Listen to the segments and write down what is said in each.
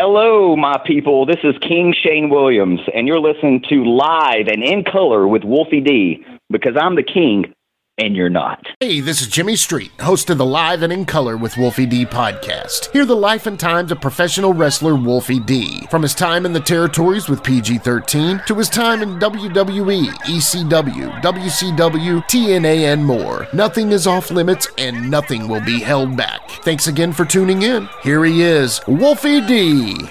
Hello, my people. This is King Shane Williams, and you're listening to Live and in Color with Wolfie D because I'm the king and you're not. Hey, this is Jimmy Street, host of the Live and in Color with Wolfie D podcast. Hear the life and times of professional wrestler Wolfie D. From his time in the territories with PG 13 to his time in WWE, ECW, WCW, TNA, and more. Nothing is off limits and nothing will be held back. Thanks again for tuning in. Here he is, Wolfie D.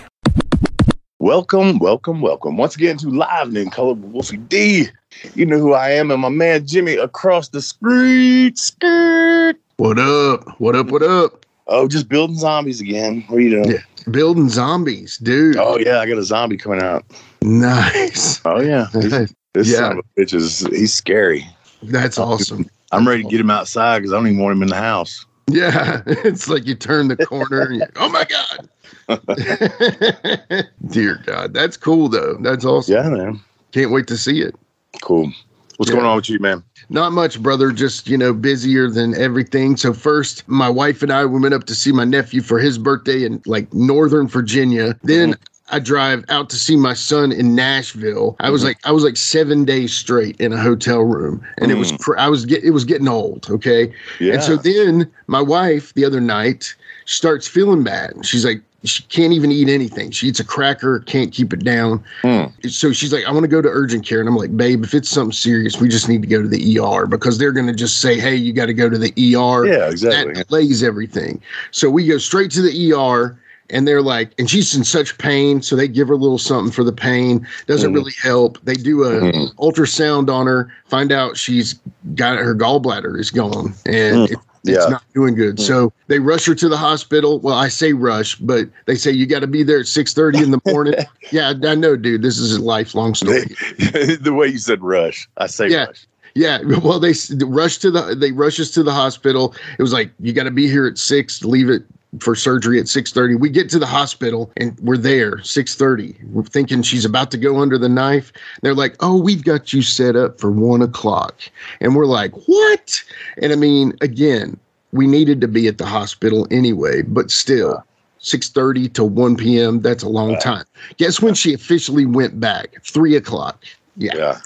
Welcome, welcome, welcome once again to Live and in Color with Wolfie D. You know who I am, and my man Jimmy across the street. Skirt. What up? What up? What up? Oh, just building zombies again. What are you doing? Yeah. Building zombies, dude. Oh yeah, I got a zombie coming out. Nice. Oh yeah, He's- this Yeah. son of a bitch is he's scary. That's awesome. I'm ready to get him outside because I don't even want him in the house. Yeah, it's like you turn the corner and you, oh my god. Dear God, that's cool though. That's awesome. Yeah, man. Can't wait to see it. Cool. What's Yeah. going on with you, man? Not much, brother. Just you know, busier than everything. So first, my wife and I we went up to see my nephew for his birthday in like Northern Virginia. Then. Mm-hmm. I drive out to see my son in Nashville. I was mm-hmm. like, I was like seven days straight in a hotel room, and it was, mm. cr- I was get, it was getting old. Okay, Yeah. And so then my wife the other night starts feeling bad. She's like, she can't even eat anything. She eats a cracker, can't keep it down. Hmm. So she's like, I want to go to urgent care. And I'm like, babe, if it's something serious, we just need to go to the ER because they're going to just say, hey, you got to go to the ER. yeah, exactly. That delays everything. So we go straight to the ER. And they're like, and she's in such pain, so they give her a little something for the pain. Doesn't Mhm. really help. They do a Mhm. ultrasound on her, find out she's got her gallbladder is gone, and Mm. it, it's Yeah. not doing good. Mm. So they rush her to the hospital. Well, I say rush, but they say you got to be there at six thirty in the morning. yeah, I know, dude. This is a lifelong story. the way you said rush, I say Yeah. rush. Yeah, well, they rush to the they rush us to the hospital. It was like you got to be here at six, leave it for surgery at six thirty. We get to the hospital and we're there six thirty. We're thinking she's about to go under the knife. They're like, "Oh, we've got you set up for one o'clock," and we're like, "What?" And I mean, again, we needed to be at the hospital anyway, but still. 6:30 to 1 p.m. That's a long time. Guess when she officially went back? Three o'clock. Yeah. Yeah.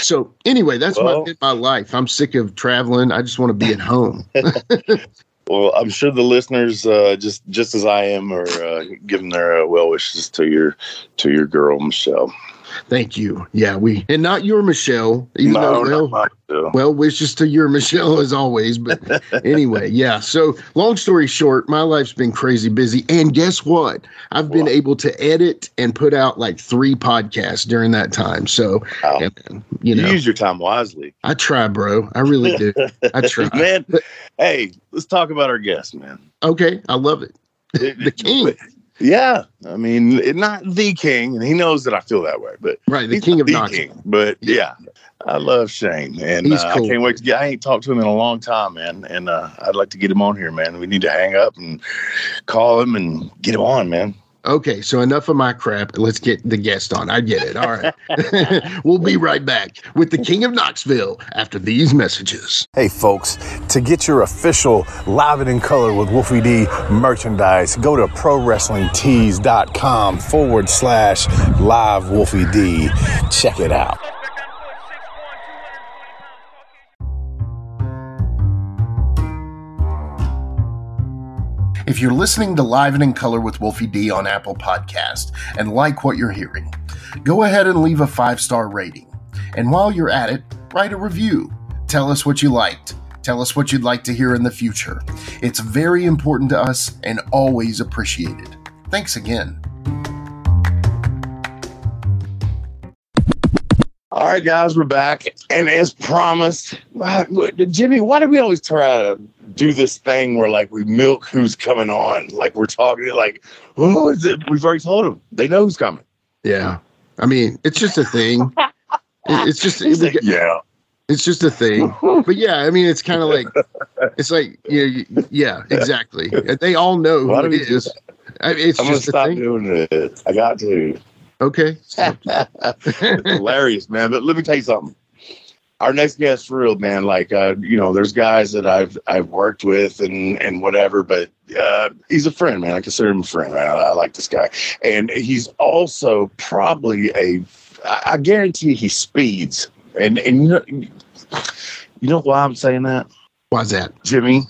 So anyway, that's Well- my my life. I'm sick of traveling. I just want to be at home. Well, I'm sure the listeners, uh, just just as I am, are uh, giving their uh, well wishes to your to your girl Michelle. Thank you. Yeah, we and not your Michelle. Even though, well, well wishes to your Michelle as always. But anyway, yeah. So long story short, my life's been crazy busy. And guess what? I've been What? able to edit and put out like three podcasts during that time. So Wow. and, you you know, use your time wisely, I try, bro. I really do. I try. man. Hey, let's talk about our guest, man. Okay, I love it. The king. Yeah, I mean, it- not the king, and he knows that I feel that way, but Right, the king of the king. But yeah, I love Shane, and He's uh, cool. I can't wait to get. I ain't talked to him in a long time, man, and uh, I'd like to get him on here, man. We need to hang up and call him and get him on, man. Okay, so enough of my crap. Let's get the guest on. I get it. All right. we'll be right back with the King of Knoxville after these messages. Hey, folks, to get your official Live It in Color with Wolfie D merchandise, go to ProWrestlingTees.com forward slash live Wolfie D. Check it out. If you're listening to Live and in Color with Wolfie D on Apple Podcast and like what you're hearing, go ahead and leave a five star rating. And while you're at it, write a review. Tell us what you liked. Tell us what you'd like to hear in the future. It's very important to us and always appreciated. Thanks again. All right, guys, we're back, and as promised, wow, Jimmy, why do we always try to do this thing where like we milk who's coming on? Like we're talking like, who is it? We've already told them; they know who's coming. Yeah. I mean, it's just a thing. It's just like, yeah, it's just a thing. But yeah, I mean, it's kind of like it's like yeah, y- yeah, exactly. They all know Why who it do. I mean, It's I'm gonna just a stop thing. doing it. I got to. Okay. Hilarious, man. But let me tell you something. our next guest for real man like uh you know there's guys that i've i've worked with and and whatever but uh he's a friend man i consider him a friend right I, I like this guy and he's also probably a i I guarantee he speeds and and you know you know why i'm saying that Why's that? jimmy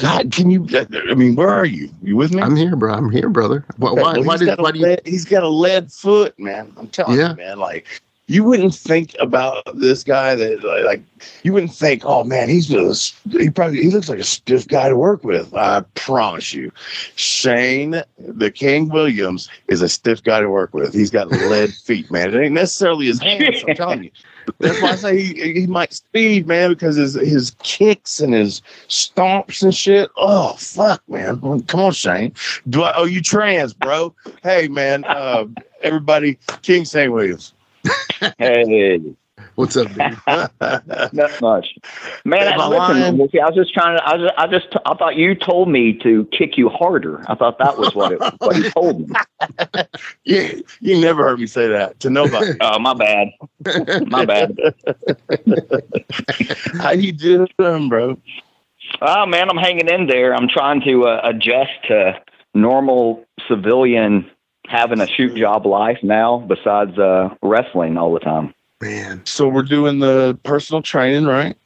god can you uh, i mean where are you you with me I'm here, bro. I'm here, brother. Why? Okay, Why, well, why he's did? got a Why do you? lead- he's got a lead foot, man. I'm telling Yeah. you, man. Like you wouldn't think about this guy that like, like you wouldn't think, oh man, he's just he probably he looks like a stiff guy to work with. I promise you, Shane the King Williams is a stiff guy to work with. He's got lead feet, man. It ain't necessarily his hands. I'm telling you. That's why I say he, he might speed, man, because his his kicks and his stomps and shit. Oh fuck, man! Come on, Shane. Do I owe you trans, bro? Hey, man. Uh, everybody, King Shane Williams. Hey, What's up, dude? not much, man. Am I listen? I was just trying to. I was. I just. I thought you told me to kick you harder. I thought that was what it. what you told me. you, you never heard me say that to nobody. Oh, my bad. My bad. How you doing, bro? Oh man, I'm hanging in there. I'm trying to uh, adjust to normal civilian having a shoot job life now. Besides uh, wrestling all the time. Man, So we're doing the personal training, right?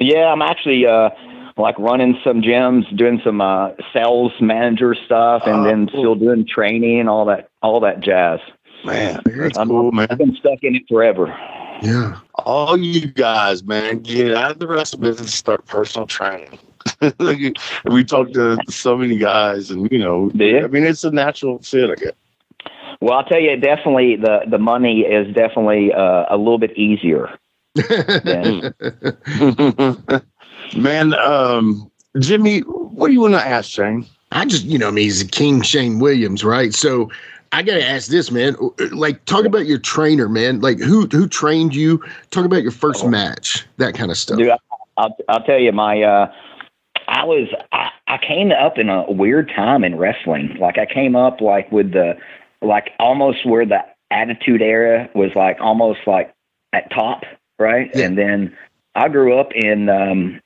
Yeah, I'm actually uh like running some gyms, doing some uh sales manager stuff and Oh, then cool. still doing training and all that all that jazz. Man, that's I'm- cool, man. I've been stuck in it forever. yeah. All you guys, man, get out of the wrestling business and start personal training. we talked to so many guys, and you know, Do you? I mean, it's a natural fit, I guess. Well, I'll tell you definitely the the money is definitely uh, a little bit easier. than- man, um, Jimmy, what do you want to ask Shane? I just, you know, I mean, he's a King Shane Williams, right? So I got to ask this, man. Like, talk about your trainer, man. Like, who who trained you? Talk about your first Oh. match, that kind of stuff. Dude, I'll I'll tell you my uh I was I, I came up in a weird time in wrestling. Like I came up like with the like almost where the attitude era was like almost like at top, right? Yeah. And then I grew up in um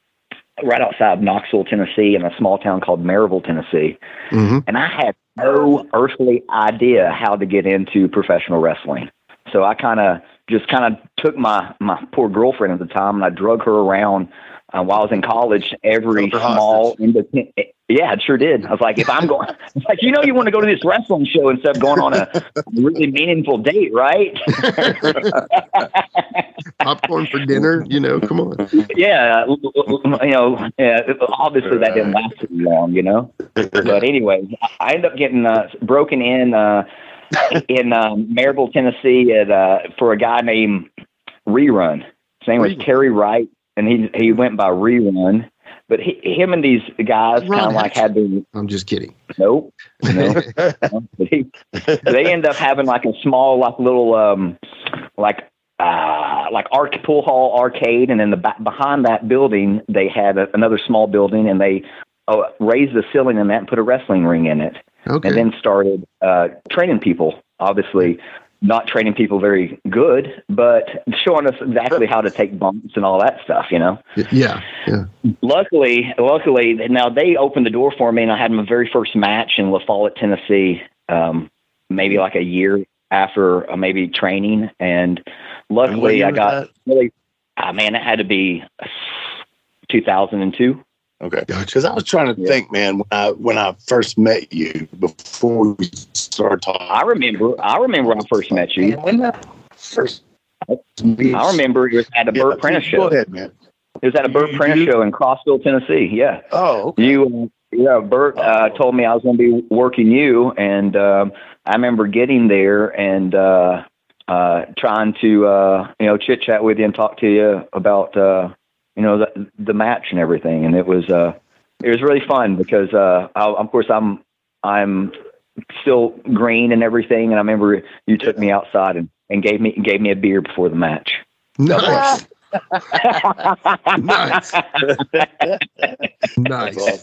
right outside of Knoxville, Tennessee, in a small town called Maryville, Tennessee. hmm And I had no earthly idea how to get into professional wrestling. So I kind of just kind of took my my poor girlfriend at the time and I drug her around uh, while I was in college. Every small independent, yeah, it sure did. I was like, if I'm going, like you know, you want to go to this wrestling show instead of going on a really meaningful date, right? Popcorn for dinner, you know, come on. yeah, you know, yeah, obviously that didn't last too long, you know. but anyway, I ended up getting uh, broken in uh, in um, Maryville, Tennessee, at uh, for a guy named Rerun. His name was. Terry Wright, and he he went by Rerun. But he, him and these guys kind of like had the I'm just kidding. nope, no. He, they end up having like a small, like little, um, like uh, like arc pool hall arcade, and then the back behind that building they had a, another small building, and they uh, raised the ceiling in that and put a wrestling ring in it, Okay. and then started uh, training people. Obviously, not training people very good, but showing us exactly how to take bumps and all that stuff. You know yeah. Yeah. luckily, luckily, now they opened the door for me, and I had my very first match in La Follette, Tennessee, um, maybe like a year after uh, maybe training, and luckily I got really. Ah, man, it had to be 2002. Okay. Gotcha. Because I was trying to Yeah. think, man, when I when I first met you before we started talking. I remember. I remember when I first met you. When that first I remember it was at a Yeah, Bert Prentice Go show. ahead, man. It was at a Bert You- Prentice show in Crossville, Tennessee. Yeah. Oh, okay. You, yeah, Bert uh, told me I was going to be working you, and um, I remember getting there and uh, uh, trying to, uh, you know, chit chat with you and talk to you about, uh, you know, the, the match and everything, and it was, uh, it was really fun because, uh, I, of course, I'm, I'm still green and everything, and I remember you took me outside and, and gave me gave me a beer before the match. Nice. nice. That's Nice.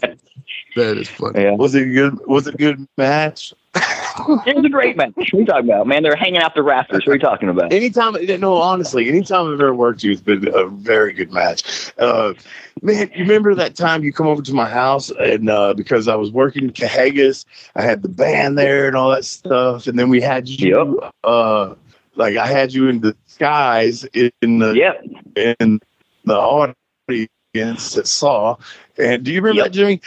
That is funny. Yeah. Was it good? Was it a good match? It was a great match. What are you talking about, man? They're hanging out the rafters. What are you talking about? anytime, no, honestly, anytime I've ever worked you, it's been a very good match. Uh, man, you remember that time you come over to my house and uh, because I was working in Cahagas, I had the band there and all that stuff, and then we had you, uh, like I had you in the skies in the Yep. in the audience that saw. And do you remember Yep. that, Jimmy?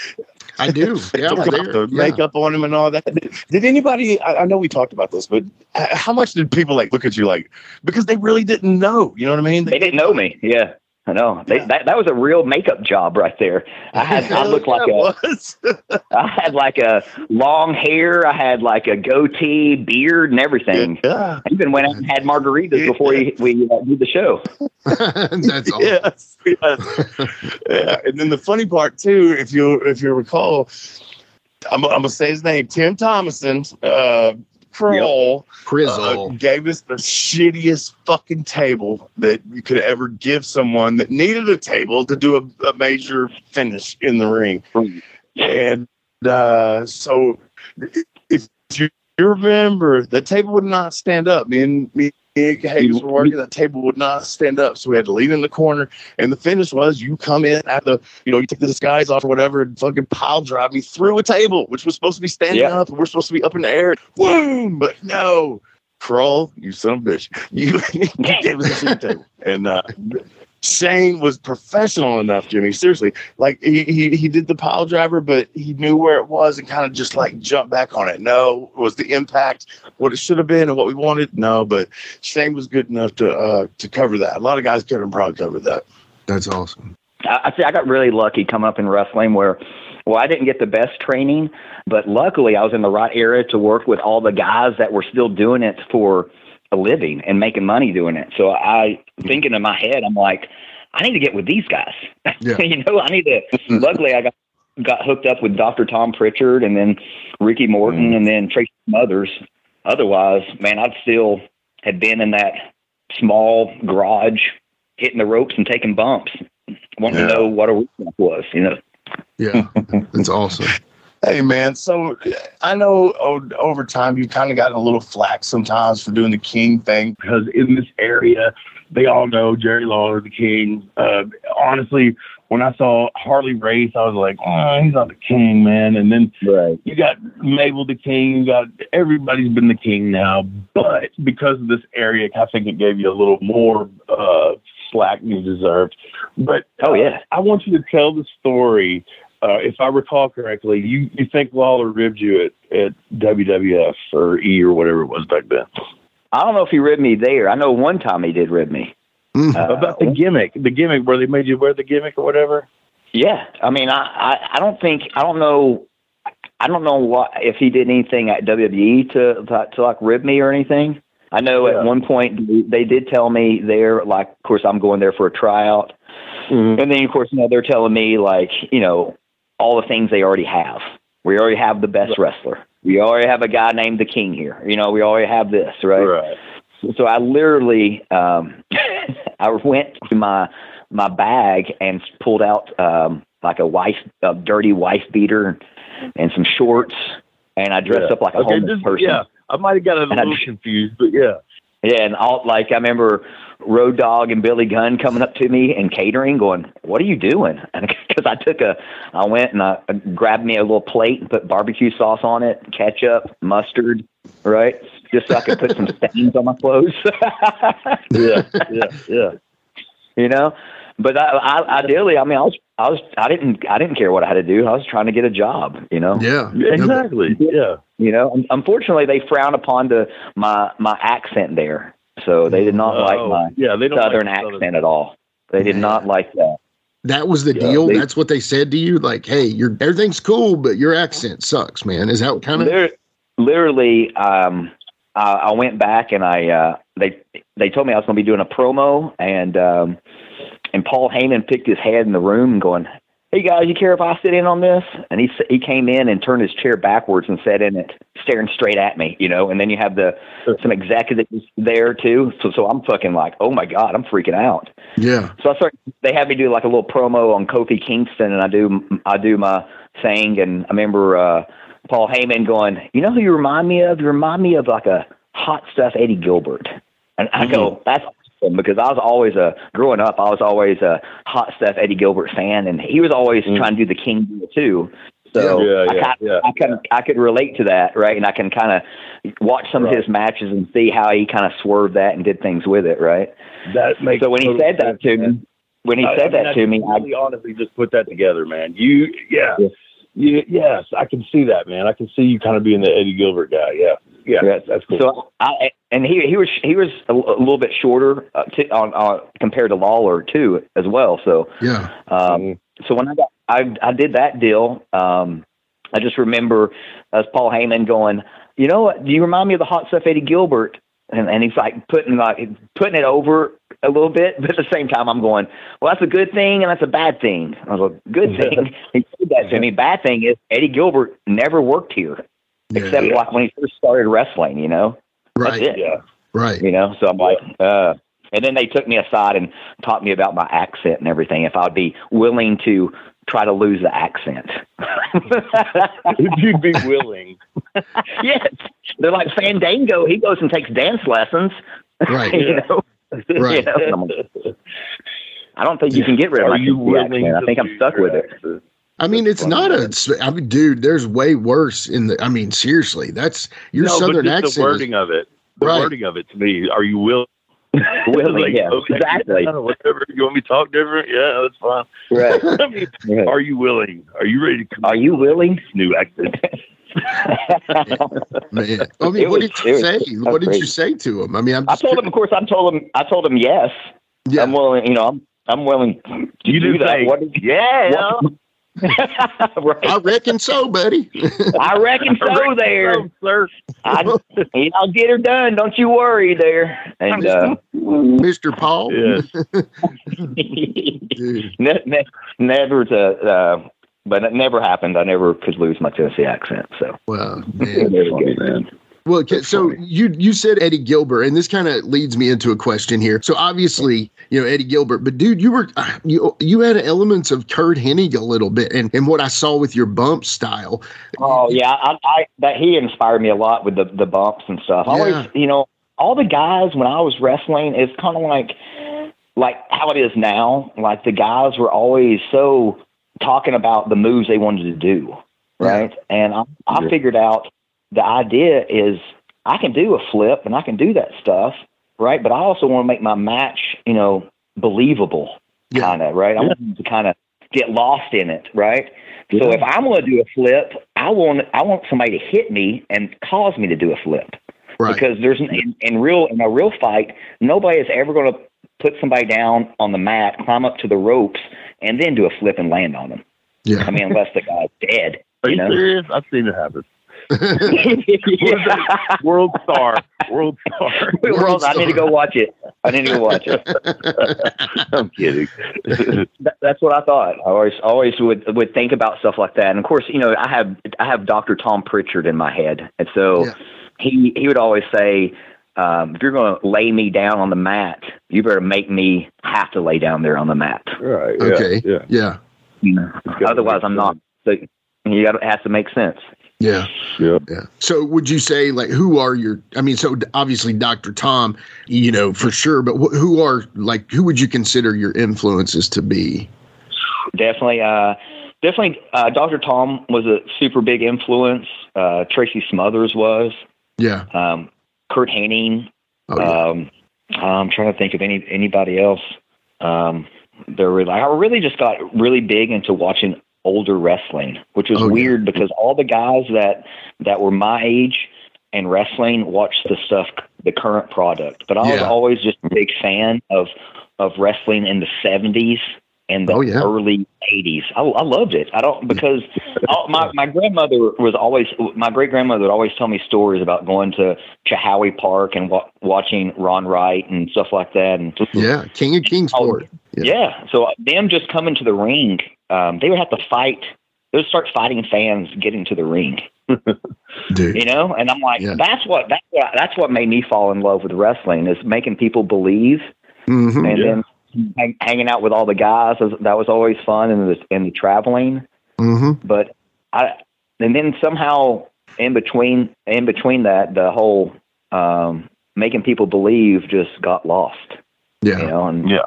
I do. Yeah, Talk about the Yeah. makeup on him and all that. Did, did anybody? I, I know we talked about this, but how much did people like look at you like because they really didn't know? You know what I mean? They didn't know me. Yeah. I know. They, Yeah. that that was a real makeup job right there. I had I looked like Yeah, a it was. I had like a long hair. I had like a goatee, beard, and everything. yeah. I even went out and had margaritas before we, we uh, did the show. That's awesome. Yes, yes. yeah. And then the funny part too, if you if you recall, I'm, I'm gonna say his name, Tim Thomason, uh, Kroll, uh, Crizzle. gave us the shittiest fucking table that you could ever give someone that needed a table to do a, a major finish in the ring. And uh, so, if you remember, the table would not stand up. Me and me and Hayes were working. That table would not stand up, so we had to lean in the corner. And the finish was you come in at the, you know, you take the disguise off or whatever, and fucking pile drive me through a table, which was supposed to be standing Yeah. up, and we're supposed to be up in the air. Boom! But no, crawl, you son of a bitch. You, you gave us a shitty table, and uh, Shane was professional enough, Jimmy. Seriously, like he, he he did the pile driver, but he knew where it was and kind of just like jumped back on it. No, was the impact what it should have been and what we wanted? No, but Shane was good enough to uh to cover that. A lot of guys couldn't probably cover that. That's awesome. I, I see. I got really lucky coming up in wrestling where, well, I didn't get the best training, but luckily I was in the right area to work with all the guys that were still doing it for a living and making money doing it. So I, thinking in my head, I'm like, I need to get with these guys. Yeah. you know, I need to. Mm-hmm. luckily, I got got hooked up with Dr. Tom Pritchard and then Ricky Morton mm. and then Tracy Smothers. Otherwise, man, I'd still had been in that small garage, hitting the ropes and taking bumps, wanting Yeah. to know what a weakness was. You know, Yeah. That's awesome. Hey man, so I know over time you've kind of gotten a little flack sometimes for doing the king thing because in this area they all know Jerry Lawler the king. Uh, honestly, when I saw Harley Race, I was like, oh, he's not the king, man. And then right? you got Mabel the king, you got everybody's been the king now, but because of this area, I think it gave you a little more uh, slack than you deserved. But Oh yeah, I want you to tell the story. Uh, if I recall correctly, you, you think Lawler ribbed you at, at WWF or E or whatever it was back then. I don't know if he ribbed me there. I know one time he did rib me. Mm. Uh, About the gimmick, the gimmick where they made you wear the gimmick or whatever. Yeah, I mean, I, I, I don't think I don't know, I don't know what if he did anything at WWE to to, to like rib me or anything. I know Yeah. at one point they did tell me there, like, of course, I'm going there for a tryout, and then of course, you know, they're telling me like, you know, all the things they already have. We already have the best wrestler. We already have a guy named the King here. You know, we already have this, right? Right. So I literally, um, I went to my my bag and pulled out um, like a wife, a dirty wife beater, and some shorts, and I dressed Yeah. up like a Okay, homeless just- person. yeah. I might have got a And I little just- confused, but yeah. Yeah, and all like I remember Road Dog and Billy Gunn coming up to me and catering, going, "What are you doing?" And because I took a, I went and I grabbed me a little plate and put barbecue sauce on it, ketchup, mustard, right, just so I could put some stains on my clothes. Yeah, yeah, yeah. you know. But I, I, ideally, I mean, I was, I was, I didn't, I didn't care what I had to do. I was trying to get a job, you know. Yeah. Exactly. Yeah. You know, unfortunately, they frown upon the my my accent there, so they did not like Oh, my yeah, they don't southern like accent at all. They did not like that. That was the Yeah, deal. they- That's what they said to you. Like, hey, your everything's cool, but your accent sucks, man. Is that kind of? Lit- literally, um, I, I went back and I uh, they they told me I was going to be doing a promo, and um, and Paul Heyman picked his head in the room going, "Hey guys, you care if I sit in on this?" And he he came in and turned his chair backwards and sat in it, staring straight at me, you know. And then you have the some executives there too, so so I'm fucking like, "Oh my god, I'm freaking out." Yeah. So I started. They had me do like a little promo on Kofi Kingston, and I do I do my thing, and I remember uh, Paul Heyman going, you know who you remind me of? You remind me of like a hot stuff Eddie Gilbert. And I go, that's because I was always a growing up. I was always a hot stuff Eddie Gilbert fan, and he was always Mm. trying to do the King deal too. So Yeah, I, yeah, kind yeah. I can I could relate to that, right? And I can kind of watch some of his matches and see how he kind of swerved that and did things with it, right? That makes So when he said that to man. me, when he I- said I mean, that I to me, I, honestly just put that together, man. You, yeah, Yeah. You, yes, I can see that, man. I can see you kind of being the Eddie Gilbert guy. Yeah, yeah, Yeah. that's cool. So I and he he was he was a, a little bit shorter uh, to, on uh, compared to Lawler too as well. So Yeah. um, so when I got I I did that deal, um, I just remember as Paul Heyman going, you know what? Do you remind me of the hot stuff Eddie Gilbert? And and he's like putting like putting it over a little bit, but at the same time I'm going, well, that's a good thing and that's a bad thing. I was like, good thing. he said that to me. Bad thing is Eddie Gilbert never worked here Yeah. except like when he first started wrestling. You know. That's right. it. yeah, Right. You know, so I'm like, uh, and then they took me aside and taught me about my accent and everything. If I'd be willing to try to lose the accent. if you'd be willing. yes, they're like Fandango. He goes and takes dance lessons. Right. you know, Right. You know, I'm like, I don't think you can get rid of Are you willing? I think I'm stuck your with it. Accent? I mean, it's not a. I mean, dude, there's way worse in the. I mean, seriously, that's your no, southern but just accent. the is- wording of it. The Right. wording of it to me. Are you willing? Willing, Like, yeah, okay, exactly. yeah, whatever. You want me to talk different? Yeah, that's fine. Right. I mean, right. are you willing? Are you ready to come Are you willing? new accent? Man. I mean, It what was- did you was- say? was What did you say to him? I mean, I'm I just told him, of course, I told him, I told him yes. Yeah. I'm willing, you know, I'm, I'm willing to You do do that. say, What did yeah. what- right. I reckon so, buddy. I reckon so there. So, sir. I, I'll get her done. Don't you worry there. And uh, Mr. Paul. Yes. Ne- ne- never to, uh, but it never happened. I never could lose my Tennessee accent. So Wow, man. Funny, man. Well, okay, so you you said Eddie Gilbert, and this kind of leads me into a question here. So obviously, you know Eddie Gilbert, but dude, you were uh, you you had elements of Curt Hennig a little bit, and and what I saw with your bump style. Oh yeah, I, I that he inspired me a lot with the the bumps and stuff. I Yeah. always, you know, all the guys when I was wrestling, it's kind of like like how it is now. Like the guys were always so talking about the moves they wanted to do, right? And I, I Yeah. figured out the idea is I can do a flip and I can do that stuff, right? But I also want to make my match, you know, believable, Yeah. kind of, right? I want to kind of get lost in it, right? So if I'm going to do a flip, I want I want somebody to hit me and cause me to do a flip Right. because there's in, in real in a real fight, nobody is ever going to put somebody down on the mat, climb up to the ropes, and then do a flip and land on them. yeah. I mean, unless the guy's dead. Are you You know? serious? I've seen it happen. World star. World star. World, I need to go watch it. I need to go watch it. I'm kidding. That, that's what I thought. I always always would would think about stuff like that. And of course, you know, I have I have Dr. Tom Pritchard in my head, and so Yeah. he he would always say, um, "If you're going to lay me down on the mat, you better make me have to lay down there on the mat. right. Yeah, Okay. Yeah. yeah. You know, otherwise I'm not. So you got to it has to make sense. Yeah. Yeah. Yeah. So would you say like who are your I mean so obviously Dr. Tom, you know, for sure, but wh- who are like who would you consider your influences to be? Definitely, uh, definitely. Uh, Dr. Tom was a super big influence. Uh, Tracy Smothers was. Yeah. Um, Curt Hennig. Oh, yeah. Um, I'm trying to think of any anybody else. Um, they're really, I really just got really big into watching older wrestling, which was Oh, yeah. weird because all the guys that that were my age and wrestling watched the stuff, the current product. But I was always just a big fan of of wrestling in the '70s and the Oh, yeah. early '80s. I, I loved it. I don't because all- my my grandmother was always my great grandmother would always tell me stories about going to Chilhowee Park and wa- watching Ron Wright and stuff like that. And yeah, King of Kingsport. Oh, Yeah. yeah. So them just coming to the ring, um, they would have to fight. They would start fighting fans getting to the ring, Dude. you know. And I'm like, Yeah. that's what that's what that's what made me fall in love with wrestling is making people believe, hmm and Yeah. then hang, hanging out with all the guys. That was always fun, and the and the traveling. hmm But I and then somehow in between in between that, the whole um, making people believe just got lost. Yeah. You know, and Yeah.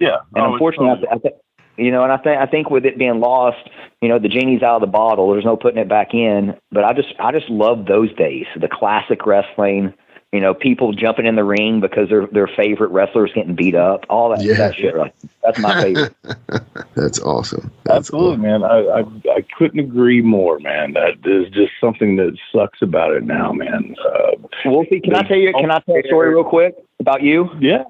Yeah. and Oh, unfortunately, I, th- I think you know, and I think I think with it being lost, you know, the genie's out of the bottle. There's no putting it back in. But I just I just love those days, the classic wrestling. You know, people jumping in the ring because their their favorite wrestlers getting beat up. All that Yeah. that shit. Like, that's my favorite. That's awesome. That's Absolutely, man. I, I I couldn't agree more, man. That is just something that sucks about it now, man. Uh, Wolfie, can I tell you? Can I tell a story real quick about you? yeah,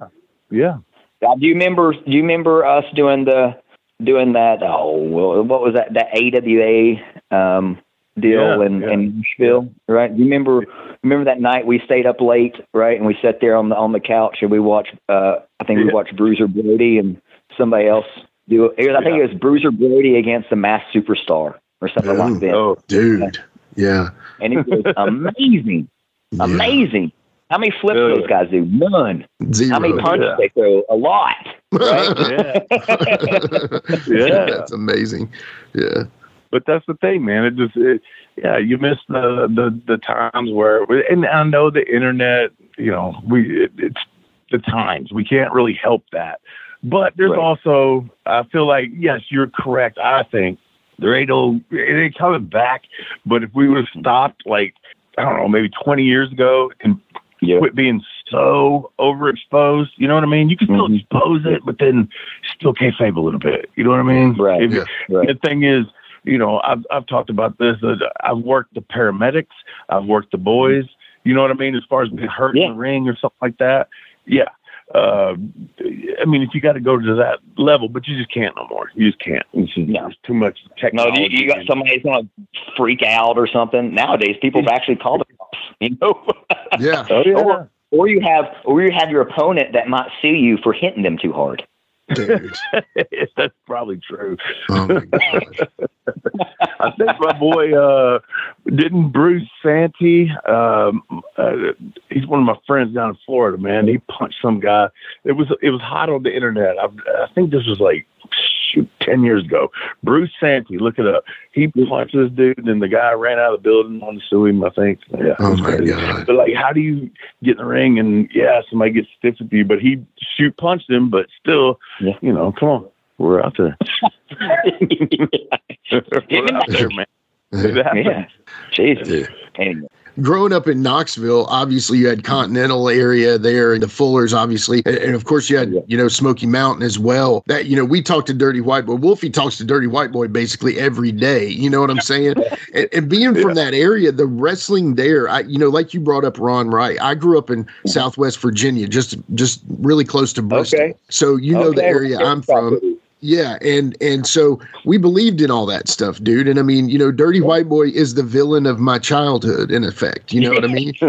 yeah. Uh, do you remember? Do you remember us doing the doing that? Oh, well, what was that? That AWA um, deal Yeah, in yeah. in Nashville, right? Do you remember? Remember that night we stayed up late, right? And we sat there on the on the couch and we watched. Uh, I think we watched Bruiser Brody and somebody else do it. it was, I think it was Bruiser Brody against the Masked Superstar or something Ooh. like that. Oh, dude. Yeah. And it was amazing, Yeah. amazing. How many flips Yeah. those guys do? None. Zero. How many punches Yeah. they throw? A lot. Right? yeah. Yeah. That's amazing. Yeah. but that's the thing, man. It just, it, yeah, you miss the, the the times where, and I know the internet, you know, we it, it's the times we can't really help that, but there's Right. also, I feel like, yes, you're correct. I think there ain't no, it ain't coming back. But if we would have stopped, like, I don't know, maybe 20 years ago, and Yeah. quit being so overexposed, you know what I mean? You can still Mhm. expose it, but then still kayfabe a little bit. You know what I mean? Right. If- Yeah. Right. the thing is, you know, I've I've talked about this. Uh, I've worked the paramedics. I've worked the boys. You know what I mean? As far as being hurt Yeah. in the ring or something like that. Yeah. Uh, I mean, if you got to go to that level, but you just can't no more. You just can't. It's just, No. there's too much No, technology. you, you got somebody that's gonna freak out or something. Nowadays, people have actually called the cops. You know, Yeah. Oh yeah. or, or you have, or you have your opponent that might sue you for hitting them too hard. Dude. That's probably true. Oh my God. I think my boy uh didn't Bruce Santee. Um, uh, he's one of my friends down in Florida. Man, he punched some guy. It was it was hot on the internet. I, I think this was like shoot ten years ago. Bruce Santee, look it up. He punched this dude, and the guy ran out of the building. Wanted to sue him. I think. Yeah. it Oh was my crazy. God. But like, how do you get in the ring and yeah, somebody gets stiff with you, but he shoot punched him, but still, Yeah. you know, come on, we're out there. we're out there, man. It yeah, Jesus. Yeah. Anyway, growing up in Knoxville, obviously you had Continental area there, and the Fullers, obviously, and, and of course you had Yeah. you know Smoky Mountain as well. That you know we talked to Dirty White Boy. Wolfie talks to Dirty White Boy basically every day. You know what I'm saying? and, and being from that area, the wrestling there, I you know like you brought up Ron Wright. I grew up in Southwest Virginia, just just really close to Bristol. Okay. So you know the area I'm from. Yeah, and and so we believed in all that stuff, dude. And I mean, you know, Dirty White Boy is the villain of my childhood, in effect. You know what I mean?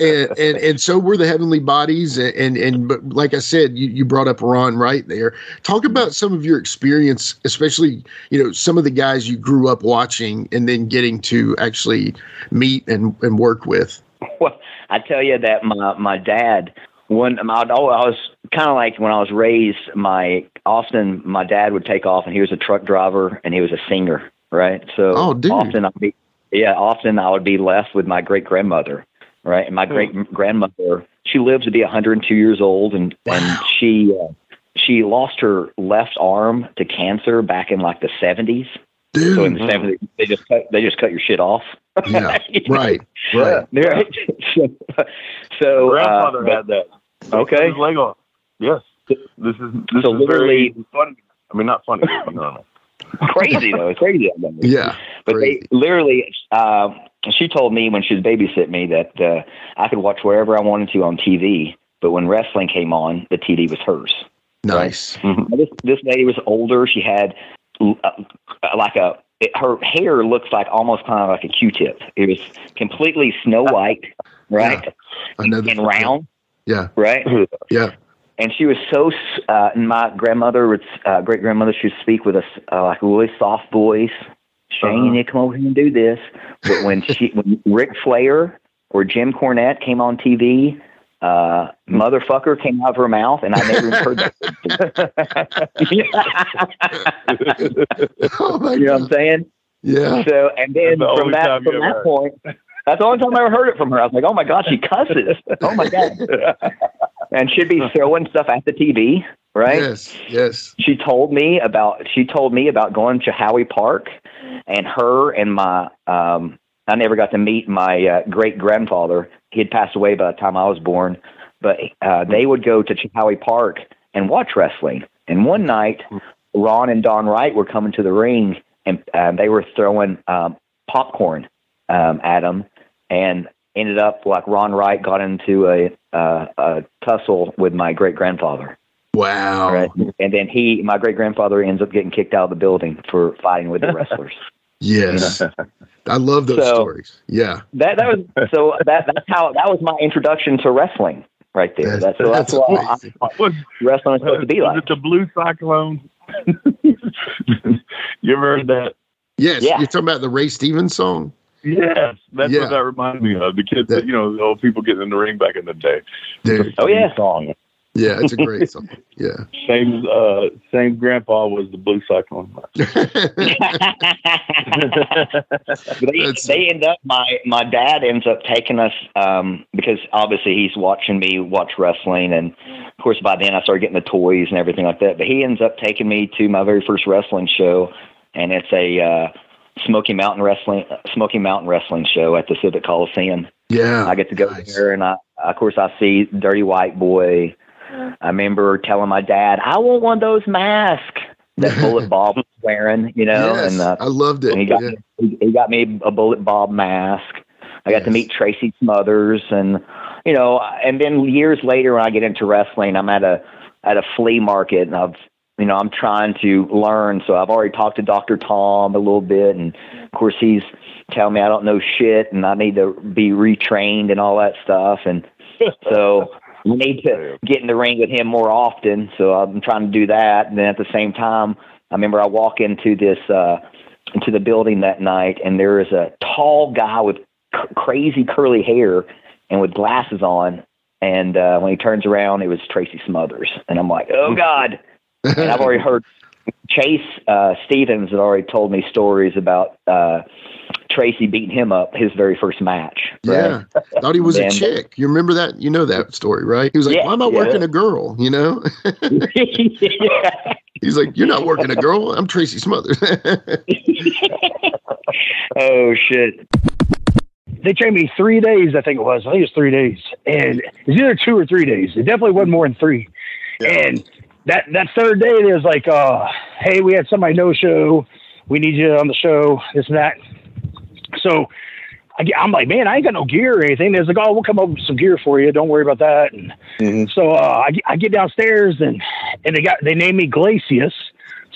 and and and so were the Heavenly Bodies, and and, and but like I said, you, you brought up Ron Wright there. Talk mm-hmm. about some of your experience, especially you know some of the guys you grew up watching, and then getting to actually meet and and work with. Well, I tell you that my my dad when my oh, I was kind of like when I was raised. My often my dad would take off, and he was a truck driver, and he was a singer, right? So Oh, dude. often I'd be yeah, often I would be left with my great grandmother, right? And my great grandmother, she lived to be 102 years old, and and she uh, she lost her left arm to cancer back in like the 70s. So in Dude, the 70s, they just cut they just cut your shit off. yeah, You know? right, right. Right. so, so grandfather uh, had that. Okay. His leg off. Yes. This is this So is literally- very funny. I mean, not funny. but, you know what I mean. crazy though. It's crazy. Yeah, But crazy. they literally, uh, she told me when she was babysitting me that uh, I could watch wherever I wanted to on TV. But when wrestling came on, the TV was hers. nice. Now, This this lady was older. She had uh, like a it, her hair looks like almost kind of like a Q-tip. It was completely snow white, right, Another and round, Yeah, right. yeah. and she was so uh and my grandmother would uh great grandmother she would speak with us uh, like a really soft voice shane Uh-huh. you need to come over here and do this but when she when Ric Flair or Jim Cornette came on TV uh motherfucker came out of her mouth and I never even heard that Oh you know what. I'm saying Yeah. So and then the from that from that heard. point, that's the only time I ever heard it from her. I was like, oh my god, she cusses. Oh my god, and she'd be throwing stuff at the TV, right? Yes. Yes. She told me about she told me about going to Howie Park, and her and my um, I never got to meet my uh, great grandfather. He had passed away by the time I was born, but uh, they would go to Howie Park and watch wrestling. And one night, Ron and Don Wright were coming to the ring, and uh, they were throwing um, popcorn um, at him, and ended up like Ron Wright got into a, uh, a tussle with my great grandfather. Wow. Right. And then he, my great grandfather, ends up getting kicked out of the building for fighting with the wrestlers. Yes. I love those So- stories. Yeah. that that was so that that's how that was my introduction to wrestling right there. That's- That's, so that's, that's what I amazing. thought Was, wrestling was supposed to be was like. it the Blue Cyclone? you ever heard that? Yes. Yeah. You're talking about the Ray Stevens song? Yes, that's Yeah. what that reminded me of. The kids, That- you know, the old people getting in the ring back in the day. Dude. Oh yeah, song. Yeah, it's a great song. Yeah. Same, uh, same grandpa was the Blue Cyclone. they That's- they end up my my dad ends up taking us um because obviously he's watching me watch wrestling and of course by then I started getting the toys and everything like that. But he ends up taking me to my very first wrestling show and it's a uh Smoky Mountain Wrestling Smoky Mountain Wrestling show at the Civic Coliseum. yeah. I get to go Nice. there, and I, of course, I see Dirty White Boy. I remember telling my dad, "I want one of those masks that Bullet Bob was wearing," you know, yes. and uh, I loved it. and he got Yeah. me, he, got me a Bullet Bob mask. I got to meet Tracy Smothers, and you know, and then years later, when I get into wrestling, I'm at a at a flea market, and I've you know, I'm trying to learn. So I've already talked to Dr. Tom a little bit, and of course, he's telling me I don't know shit, and I need to be retrained and all that stuff, and so. I need to get in the ring with him more often, so I'm trying to do that. And then at the same time, I remember I walk into this uh, into the building that night, and there is a tall guy with c- crazy curly hair and with glasses on. And uh, when he turns around, it was Tracy Smothers, and I'm like, "Oh God!" And I've already heard Chase uh, Stevens had already told me stories about uh, Tracy beating him up his very first match. Yeah. Thought he was a chick. You remember that? You know that story, right? He was like, Yeah, Why am I yeah. working a girl? You know? yeah. He's like, You're not working a girl. I'm Tracy Smothers. oh shit! they trained me three days, I think it was. I think it was three days. And it was either two or three days. It definitely wasn't more than three. And that, that third day, it was like, uh, hey, we had somebody no show. We need you on the show, this and that. So I, i'm like, man, I ain't got no gear or anything. They're like, oh, we'll come up with some gear for you. Don't worry about that. And Mhm. so uh, I, get- I get downstairs and, and they got they named me Glacius.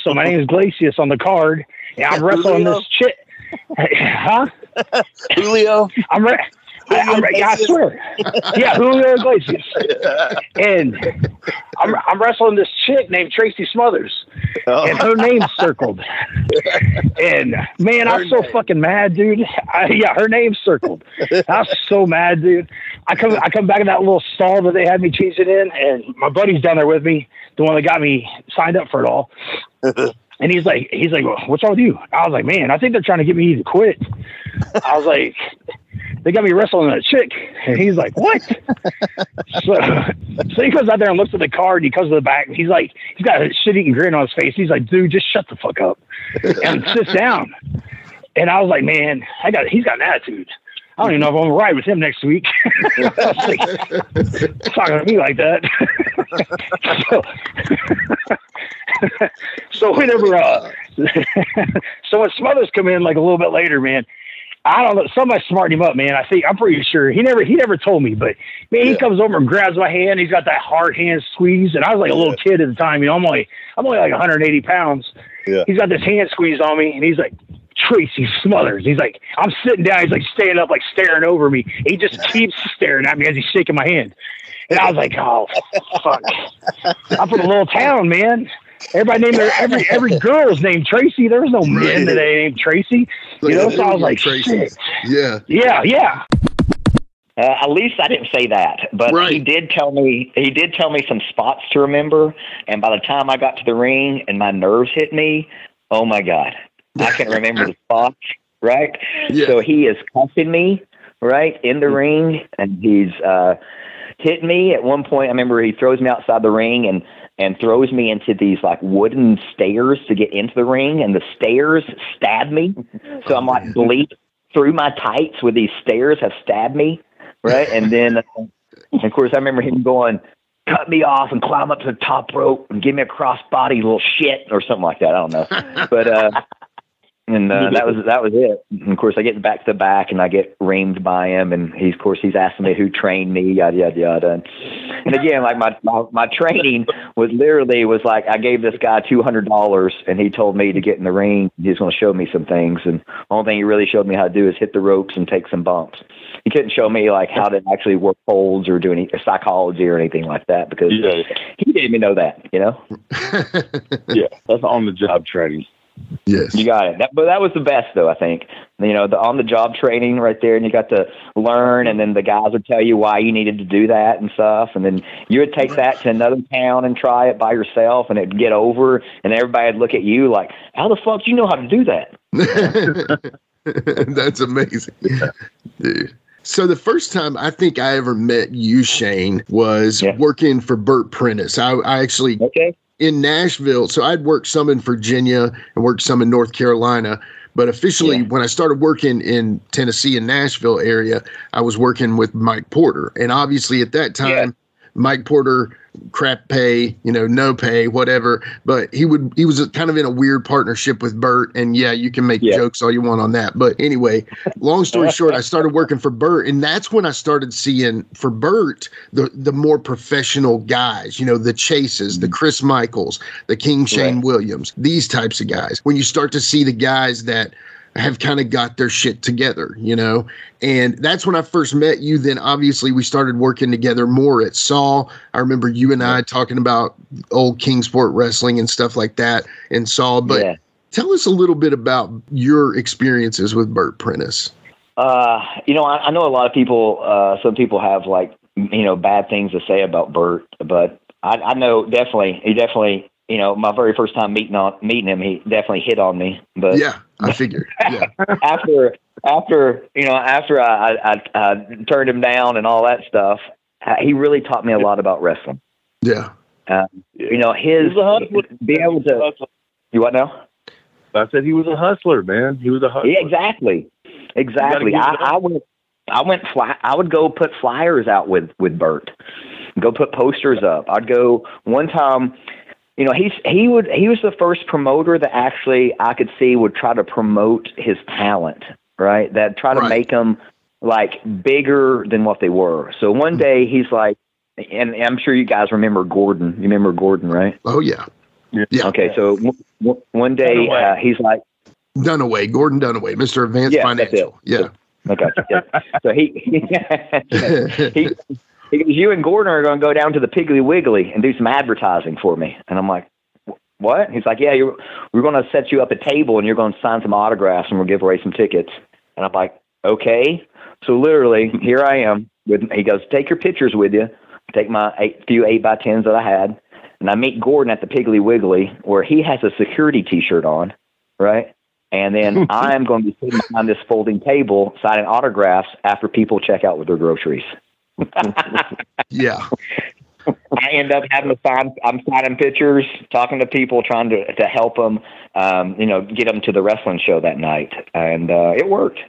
So my name is Glacius on the card. And I'm wrestling this chick. huh? Julio. I'm re- I, I'm yeah, I swear. yeah, Julio Iglesias. And I'm, I'm wrestling this chick named Tracy Smothers, and her name's circled. And man, I'm so fucking mad, dude. I, yeah, her name's circled. I was so mad, dude. I come I come back in that little stall that they had me changing in, and my buddy's down there with me, the one that got me signed up for it all. And he's like, he's like, well, what's wrong with you? I was like, man, I think they're trying to get me to quit. I was like, they got me wrestling a chick. And he's like, what? so, so he goes out there and looks at the card. And he comes to the back. And he's like, he's got a shit eating grin on his face. He's like, dude, just shut the fuck up and sits down. And I was like, man, I got, he's got an attitude. I don't even know if I'm gonna ride with him next week. Like, talking to me like that. so, so whenever, uh, so when Smothers come in like a little bit later, man, I don't know. Somebody smartened him up, man. I think I'm pretty sure he never he never told me, but man, he comes over and grabs my hand. He's got that hard hand squeeze, and I was like a little kid at the time. You know, I'm only I'm only like 180 pounds. Yeah. He's got this hand squeeze on me, and he's like. Tracy Smothers. He's like, I'm sitting down. He's like standing up, like staring over me. He just keeps staring at me as he's shaking my hand. And I was like, oh, fuck. I'm from a little town, man. Everybody named their, every every girl is named Tracy. There was no men that they named Tracy. You know, so I was like, shit. Yeah. Yeah, yeah. Uh, at least I didn't say that, but Right. he did tell me he did tell me some spots to remember. And by the time I got to the ring and my nerves hit me, oh my god, I can't remember the spot, right? Yeah. So he is cuffing me, right, in the ring, and he's uh, hit me at one point. I remember he throws me outside the ring and and throws me into these like wooden stairs to get into the ring, and the stairs stab me. So I'm like bleed through my tights with these stairs have stabbed me, right? And then, of course, I remember him going, cut me off and climb up to the top rope and give me a crossbody, little shit, or something like that. I don't know, but uh, and uh, that was that was it. And of course, I get back to back and I get reamed by him, and he's of course he's asking me who trained me, yada yada yada. And, and again, like my, my my training was literally was like I gave this guy two hundred dollars, and he told me to get in the ring. He's going to show me some things, and the only thing he really showed me how to do is hit the ropes and take some bumps. He couldn't show me like how to actually work holds or do any psychology or anything like that because Yeah, he didn't even know that, you know. yeah. That's on the job training. Yes. You got it. That, but that was the best, though. I think you know the on the job training right there, and you got to learn, and then the guys would tell you why you needed to do that and stuff, and then you would take that to another town and try it by yourself, and it'd get over, and everybody would look at you like, "How the fuck do you know how to do that?" That's amazing. Dude. So the first time I think I ever met you, Shane, was Yeah. working for Bert Prentice. I, I actually Okay. In Nashville. So I'd worked some in Virginia and worked some in North Carolina. But officially, Yeah. when I started working in Tennessee and Nashville area, I was working with Mike Porter. And obviously, at that time, Yeah. Mike Porter, crap pay, you know, no pay, whatever. But he would, he was kind of in a weird partnership with Bert, And yeah, you can make Yeah. jokes all you want on that. But anyway, long story short, I started working for Bert, And that's when I started seeing for Bert the, the more professional guys, you know, the Chases, the mm-hmm. Chris Michaels, the King Shane Right. Williams, these types of guys. When you start to see the guys that have kind of got their shit together, you know, and that's when I first met you. Then obviously we started working together more at Saw. I remember you and I talking about old Kingsport wrestling and stuff like that in Saw. But yeah. tell us a little bit about your experiences with Bert Prentice. Uh, you know, I, I know a lot of people. Uh, some people have like you know bad things to say about Bert, but I, I know definitely he definitely. You know, my very first time meeting on meeting him, he definitely hit on me. But Yeah, I figured. Yeah, after after you know after I, I, I, I turned him down and all that stuff, uh, he really taught me a lot about wrestling. yeah, You know, his He was a hustler. be able to. You what now? I said he was a hustler, man. He was a hustler. Yeah, exactly, exactly. I. I went, I went fly. I would go put flyers out with with Bert, go put posters up. I'd go one time. You know, he's he would he was the first promoter that actually I could see would try to promote his talent, right? That try to Right. make him like bigger than what they were. So one day he's like, and I'm sure you guys remember Gordon. You remember Gordon, right? oh yeah, Yeah. Okay, so w- w- one day uh, he's like. Dunaway, Gordon Dunaway, Mister Advanced Yeah, that's Financial. Yeah, Okay. Yeah. so he he he goes, you and Gordon are going to go down to the Piggly Wiggly and do some advertising for me. And I'm like, what? He's like, yeah, you're, we're going to set you up a table and you're going to sign some autographs and we'll give away some tickets. And I'm like, okay. So literally, here I am. With he goes, take your pictures with you. Take my eight, few eight by tens that I had, and I meet Gordon at the Piggly Wiggly where he has a security T-shirt on, right? And then I'm going to be sitting behind this folding table signing autographs after people check out with their groceries. Yeah, I end up having to sign. I'm signing pictures, talking to people, trying to to help them, um, you know, get them to the wrestling show that night, and uh, it worked.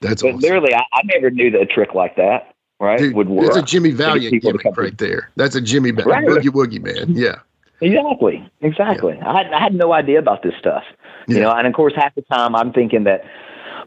that's But awesome. literally, I, I never knew that a trick like that, right, Dude, would work. That's a Jimmy Valiant gimmick right there. That's a Jimmy ba- Right. Boogie Woogie man. Yeah, Exactly, exactly. I had I had no idea about this stuff, you Yeah. know. And of course, half the time I'm thinking that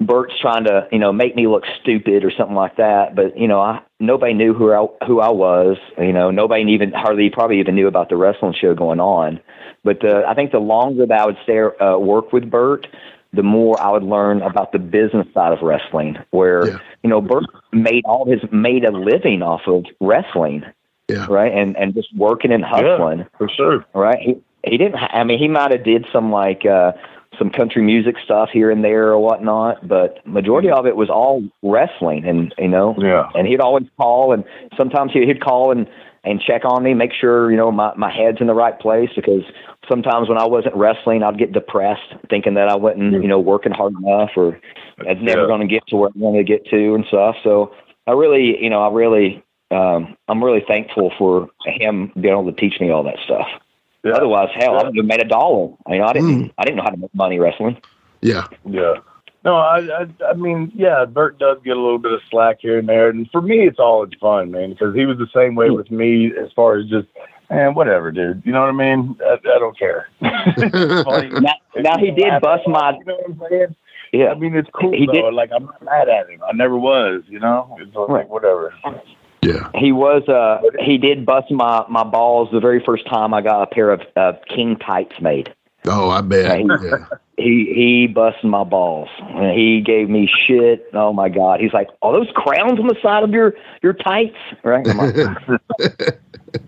Bert's trying to, you know, make me look stupid or something like that. But you know, I, nobody knew who I who I was. You know, nobody even hardly probably even knew about the wrestling show going on. But uh, I think the longer that I would stay uh, work with Bert, the more I would learn about the business side of wrestling, where Yeah. you know Bert made all his made a living off of wrestling, Yeah. right, and and just working and hustling for sure. right? He he didn't. I mean, he might have did some like uh some country music stuff here and there or whatnot, but majority of it was all wrestling, and you know, Yeah. and he'd always call, and sometimes he- he'd call and and check on me, make sure you know my my head's in the right place because sometimes when I wasn't wrestling, I'd get depressed, thinking that I wasn't you know working hard enough or I was never Yeah. going to get to where I wanted to get to and stuff. So I really, you know, I really, um, I'm really thankful for him being able to teach me all that stuff. Yeah. Otherwise, hell, Yeah. I would have made a dollar. You know, I didn't, Mm. I didn't know how to make money wrestling. Yeah. Yeah. No, I, I, I mean, yeah, Bert does get a little bit of slack here and there, and for me, it's all in fun, man, because he was the same way with me as far as just, man, whatever, dude. You know what I mean? I, I don't care. Now, now he did bust my, You know what I'm saying? yeah, I mean, it's cool He though. did- Like I'm not mad at him. I never was. You know, it's like Right. whatever. Yeah. he was, uh, he did bust my my balls the very first time I got a pair of uh, king tights made. Oh, I bet. Right. Yeah. He he busted my balls. And he gave me shit. Oh my god. He's like, "Are those crowns on the side of your your tights?" Right? I'm like,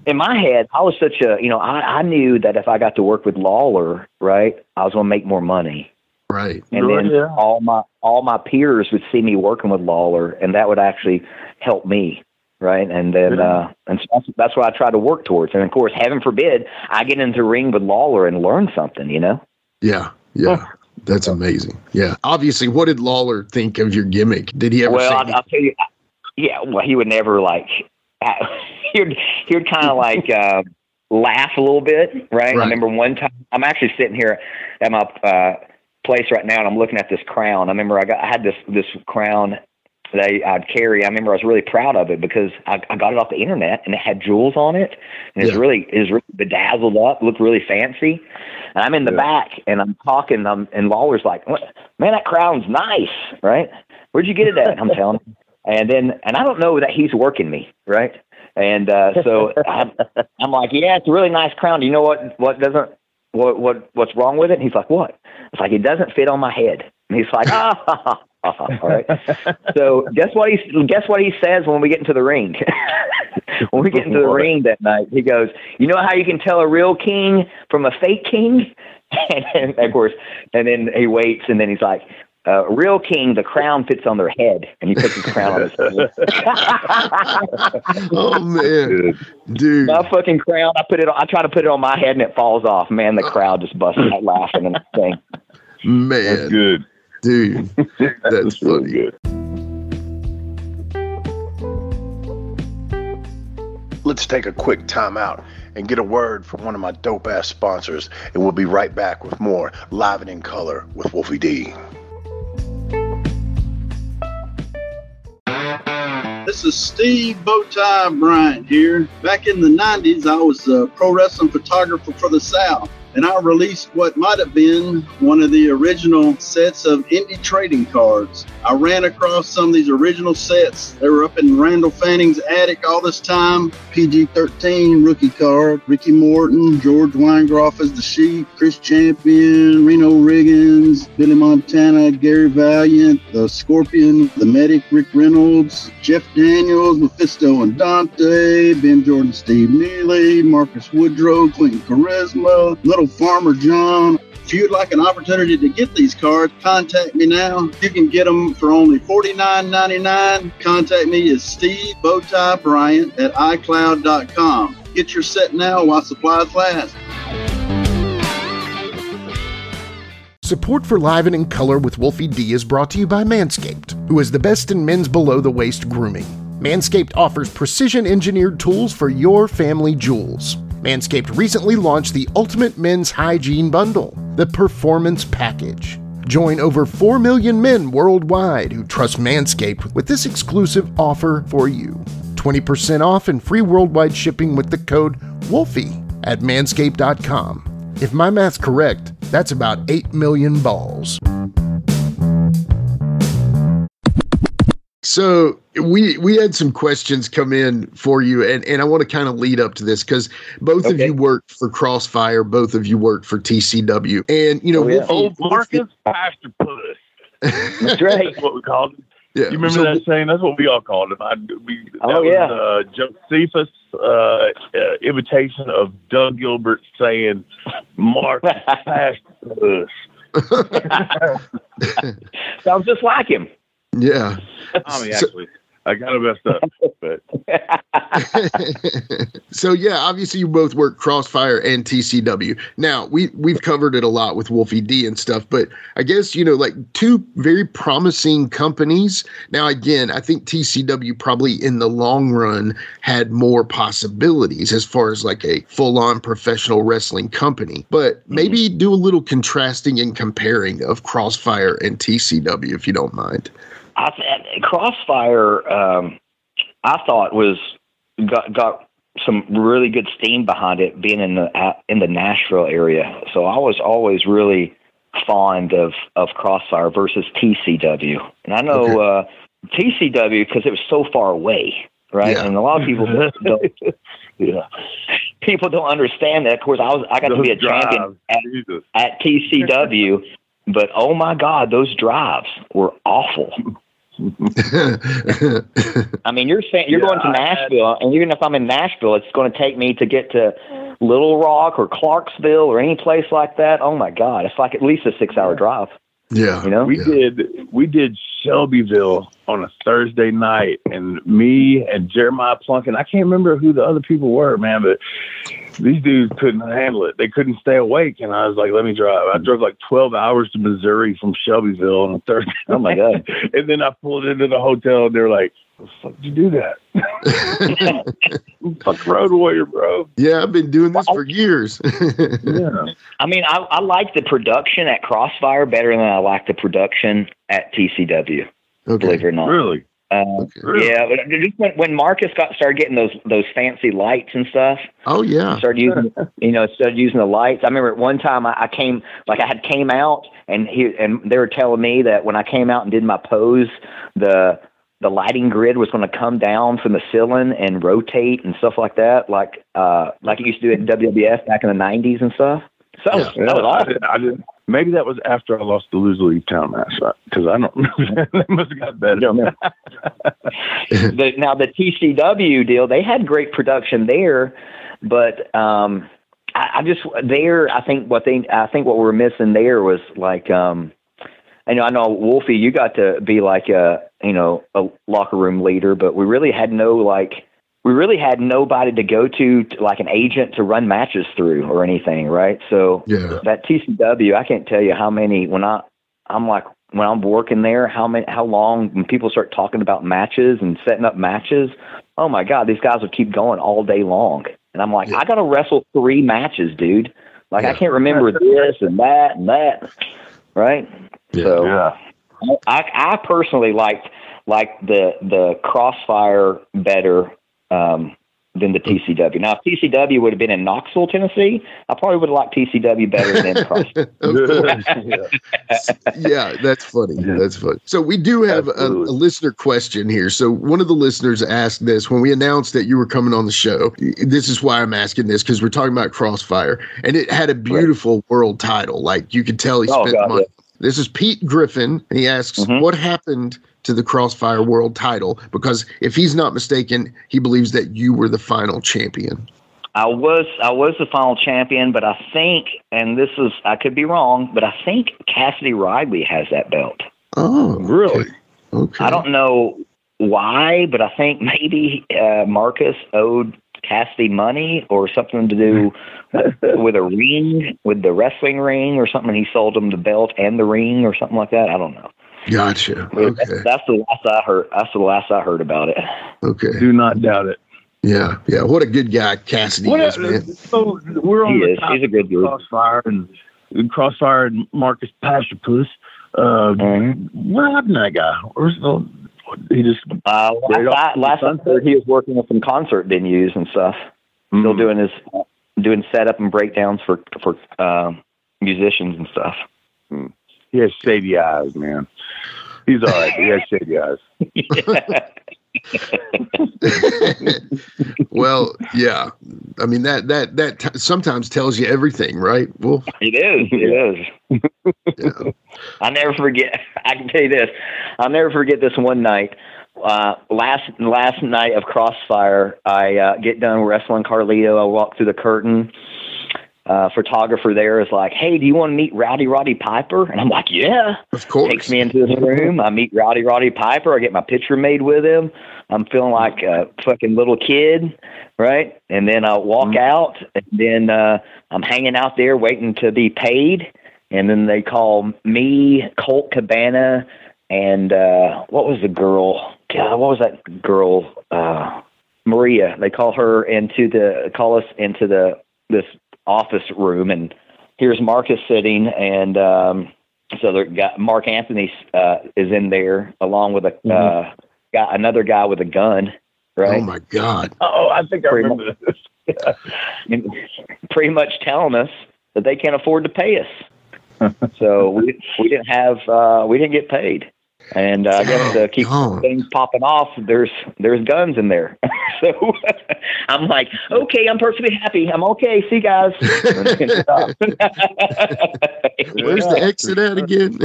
in my head, I was such a you know I I knew that if I got to work with Lawler, right, I was going to make more money. right. And then Yeah. all my all my peers would see me working with Lawler, and that would actually help me, right? And then uh, and so that's, that's what I try to work towards. And of course, heaven forbid, I get into the ring with Lawler and learn something, you know. Yeah. Yeah. That's amazing. Yeah. Obviously, what did Lawler think of your gimmick? Did he ever well, say I'll. I'll tell you. Yeah, well, he would never like. he'd he'd kind of like uh, laugh a little bit, right? Right. I remember one time. I'm actually sitting here at my uh, place right now, and I'm looking at this crown. I remember I got I had this this crown I, I'd carry. I remember I was really proud of it because I, I got it off the internet, and it had jewels on it, and it's Yeah. really it was really bedazzled up, looked really fancy. And I'm in the Yeah. back, and I'm talking, um, and Lawler's like, "Man, that crown's nice, right? Where'd you get it at?" I'm telling him. And then, and I don't know that he's working me, right? And uh, so I'm, I'm like, yeah, it's a really nice crown. Do you know what what doesn't what what what's wrong with it? And he's like, what? It's like it doesn't fit on my head. And he's like, ah, ha, ha, ha, ha. all right. So guess what he guess what he says when we get into the ring. when we get into the What? ring that night, he goes, you know how you can tell a real king from a fake king? And then, of course, and then he waits, and then he's like, uh, real king, the crown fits on their head, and he puts his crown on his head. oh man, dude. my fucking crown. I put it. On, I try to put it on my head, and it falls off. Man, the crowd just busts out laughing and thing. That's Man, good. Dude. That's real funny. good. Let's take a quick time out and get a word from one of my dope ass sponsors, and we'll be right back with more Live and in Color with Wolfie D. This is Steve Bowtie Bryant here. Back in the 90s, I was a pro wrestling photographer for the South, and I released what might have been one of the original sets of indie trading cards. I ran across some of these original sets. They were up in Randall Fanning's attic all this time. PG 13 rookie card, Ricky Morton, George Weingeroff as the Sheep, Chris Champion, Reno Riggins, Billy Montana, Gary Valiant, the Scorpion, the Medic, Rick Reynolds, Jeff Daniels, Mephisto and Dante, Ben Jordan, Steve Neely, Marcus Woodrow, Clinton Charisma, Little Farmer John. If you'd like an opportunity to get these cards, contact me now. You can get them for only $49.99. Contact me is Steve Bowtie Bryant at iCloud.com. Get your set now while supplies last. Support for Live and in Color with Wolfie D is brought to you by Manscaped, who is the best in men's below the waist grooming. Manscaped offers precision engineered tools for your family jewels. Manscaped recently launched the Ultimate Men's Hygiene Bundle, the Performance Package. Join over 4 million men worldwide who trust Manscaped with this exclusive offer for you 20% off and free worldwide shipping with the code WOLFIE at manscaped.com. If my math's correct, that's about 8 million balls. So we we had some questions come in for you, and, and I want to kind of lead up to this because both of you worked for Crossfire, both of you worked for TCW, and you know Oh, yeah. Wolfie- Old Marcus Pastor Puss. That's right. That's what we called him. yeah, You remember so- that saying? That's what we all called him. I, we, that Oh, was, yeah. uh, Josephus' uh, uh, imitation of Doug Gilbert saying, Marcus Pastor Puss. Sounds just like him. Yeah. Tommy, So- actually, I got it messed up, but so yeah, obviously you both work Crossfire and TCW. Now we we've covered it a lot with Wolfie D and stuff, but I guess you know like two very promising companies. Now again, I think TCW probably in the long run had more possibilities as far as like a full on professional wrestling company. But maybe do a little contrasting and comparing of Crossfire and TCW if you don't mind. I th- Crossfire, um, I thought was got got some really good steam behind it, being in the uh, in the Nashville area. So I was always really fond of of Crossfire versus TCW, and I know uh, TCW because it was so far away, right? Yeah. And a lot of people don't. Yeah, people don't understand that. Of course, I was I got to be a drives, champion at, Jesus. at TCW, but oh my God, those drives were awful. I mean, you're saying you're Yeah, going to Nashville, and even if I'm in Nashville, it's going to take me to get to Little Rock or Clarksville or any place like that. Oh my God, it's like at least a six-hour drive. yeah. You know, We Yeah. did we did Shelbyville on a Thursday night, and me and Jeremiah Plunkett. I can't remember who the other people were, man, but these dudes couldn't handle it. They couldn't stay awake, and I was like, "Let me drive." I drove like twelve hours to Missouri from Shelbyville on a Thursday. Oh, my God. and then I pulled into the hotel, and they're like, What "The fuck did you do that? Fuck road warrior, bro." yeah, I've been doing this for years. Yeah. I mean, I, I like the production at Crossfire better than I like the production at TCW. Believe it or not. Really? Um, Okay. Yeah, but just when, when Marcus got started getting those those fancy lights and stuff, Oh yeah. started using you know started using the lights. I remember at one time I, I came like I had came out and he and they were telling me that when I came out and did my pose, the the lighting grid was going to come down from the ceiling and rotate and stuff like that, like uh like it used to do at WWF back in the '90s and stuff. So that was, Yeah, that was I, awesome. didn't, I didn't. Maybe that was after I lost the Lose League Town match because I don't remember. that must have got better. the, now the TCW deal, they had great production there, but um, I, I just there. I think what they, I think what we're missing there was like, um, I know, I know, Wolfie, you got to be like a, you know, a locker room leader, but we really had no like, we really had nobody to go to, to like an agent to run matches through or anything, right? So Yeah. that TCW, I can't tell you how many when I I'm like when I'm working there, how many how long when people start talking about matches and setting up matches, oh my god, these guys will keep going all day long. And I'm like, Yeah. I gotta wrestle three matches, dude. Like I can't remember this and that and that. Right? Yeah. So Yeah. I I personally liked like the the crossfire better um than the TCW. Now, if TCW would have been in Knoxville, Tennessee, I probably would have liked TCW better than Crossfire. Of course. yeah, that's funny. That's funny. So we do have a, a listener question here. So one of the listeners asked this when we announced that you were coming on the show. This is why I'm asking this because we're talking about Crossfire, and it had a beautiful world title. Like you could tell he Oh, spent God, money. This is Pete Griffin, and he asks, Mhm. "What happened to the Crossfire World Title?" Because if he's not mistaken, he believes that you were the final champion. I was I was the final champion, but I think, and this is I could be wrong, but I think Cassidy Riley has that belt. Oh, Really? Okay. I don't know why, but I think maybe uh, Marcus owed Cassidy money or something to do with a ring, with the wrestling ring or something. He sold him the belt and the ring or something like that. I don't know. Gotcha. But That's, Okay. that's the last I heard. That's the last I heard about it. Okay. Do not doubt it. Yeah. Yeah. What a good guy Cassidy What is, a- man. so we're on He the is. topic He's a good dude. Crossfire and Crossfire and Marcus Pastorpuss. Uh, Mhm. what happened to that guy? Where's the, he just Uh, last, off I, last I heard, he was working with some concert venues and stuff. Still Mm. doing his doing setup and breakdowns for for um, musicians and stuff. He has shady eyes, man. He's all right. He has shady eyes. well, yeah. I mean that that that t- sometimes tells you everything, right? Well, It is. It is. yeah. I never forget. I can tell you this. I'll never forget this one night. Uh, last last night of Crossfire, I uh, get done wrestling Carlito. I walk through the curtain. Uh, photographer there is like, "Hey, do you want to meet Rowdy Roddy Piper?" And I'm like, "Yeah." Of course. Takes me into this room. I meet Rowdy Roddy Piper. I get my picture made with him. I'm feeling like a fucking little kid, right? And then I walk out, and then uh, I'm hanging out there waiting to be paid. And then they call me, Colt Cabana, and uh, what was the girl? God, what was that girl? Uh, Maria. They call her into the call us into the this office room, and here's Marcus sitting, and um, so they got Mark Anthony uh, is in there along with a uh, got another guy with a gun, right? Oh my God. Oh, I think I Pretty remember this. pretty much telling us that they can't afford to pay us. so we we didn't have uh, we didn't get paid, and uh, I guess to keep things popping off, there's there's guns in there. so I'm like, okay, I'm perfectly happy. I'm okay. See you guys. Where's the exit at again?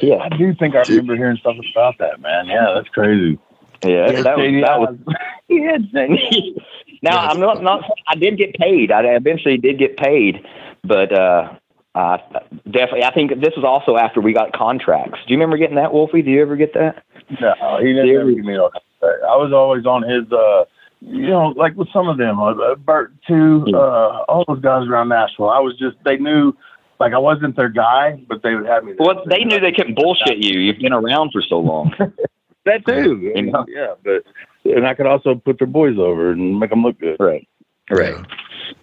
yeah, I do think I remember hearing stuff about that, man. Yeah, that's crazy. yeah, Yeah, that was, that was. Yeah. now I'm not not. I did get paid. I eventually did get paid, but uh, uh, definitely. I think this was also after we got contracts. Do you remember getting that, Wolfie? Do you ever get that? No, he didn't ever give me no contact. I was always on his, uh, you know, like with some of them, uh, uh, Bert too, uh, all those guys around Nashville. I was just, they knew, like I wasn't their guy, but they would have me. there. Well, they knew they couldn't bullshit you. You've been around for so long. that too. You know? Yeah, but and I could also put their boys over and make them look good. right. Right.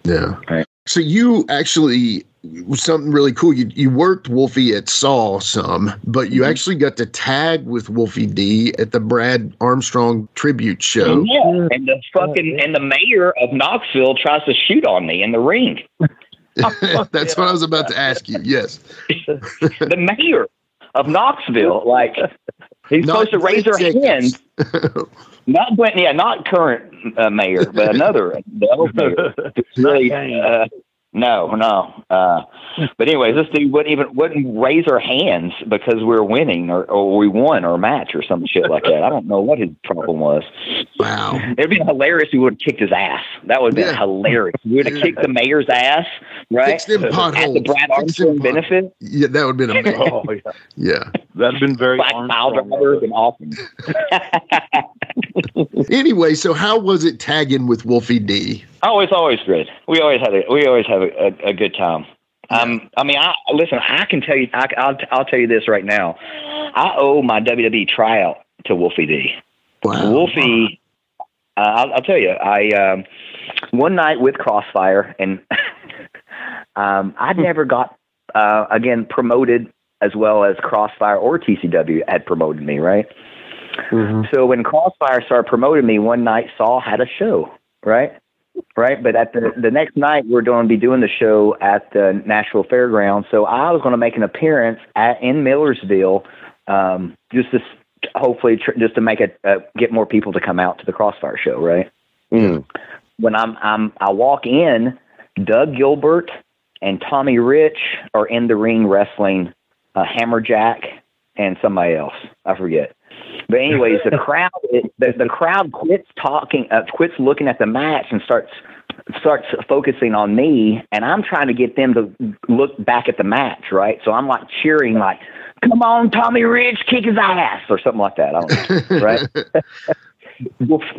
Yeah. Right. So you actually something really cool. You you worked Wolfie at Saw some, but Mm-hmm. you actually got to tag with Wolfie D at the Brad Armstrong tribute show. Yeah. And the fucking and the mayor of Knoxville tries to shoot on me in the ring. That's what I was about to ask you. Yes. the mayor of Knoxville, like he's Not supposed to raise her Glenn hand. Not Glenn, yeah, not current uh, mayor, but another, the old mayor. It's really, uh, no, no. Uh, but anyways, this dude wouldn't even wouldn't raise her hands because we were winning or, or we won or match or some shit like that. I don't know what his problem was. Wow. It'd been hilarious. if We would have kicked his ass. That would have been Yeah. hilarious. We would have kicked the mayor's ass, right? Fix them At the Brad Armstrong benefit. Yeah, that would have been amazing. Oh yeah, Yeah. that'd been very Black mile Armstrong. drivers and awesome. Anyway, so how was it tagging with Wolfie D? Oh, it's always good. We always had a we always have a, a, a good time. Um, I mean, I listen. I can tell you. I, I'll I'll tell you this right now. I owe my WWE tryout to Wolfie D. Wow. Wolfie, uh, I'll, I'll tell you. I um, one night with Crossfire, and um, I never got uh, again promoted as well as Crossfire or TCW had promoted me. Right. So when Crossfire started promoting me, one night Saul had a show. Right. Right, but at the the next night we're going to be doing the show at the Nashville Fairgrounds. So I was going to make an appearance at in Millersville, um, just to s- hopefully tr- just to make it uh, get more people to come out to the Crossfire show. Right. When I'm I'm I walk in, Doug Gilbert and Tommy Rich are in the ring wrestling uh, Hammerjack and somebody else. I forget. But anyways, the crowd it, the, the crowd quits talking, uh, quits looking at the match, and starts starts focusing on me. And I'm trying to get them to look back at the match, right? So I'm like cheering, like, "Come on, Tommy Rich, kick his ass," or something like that. I don't know, right?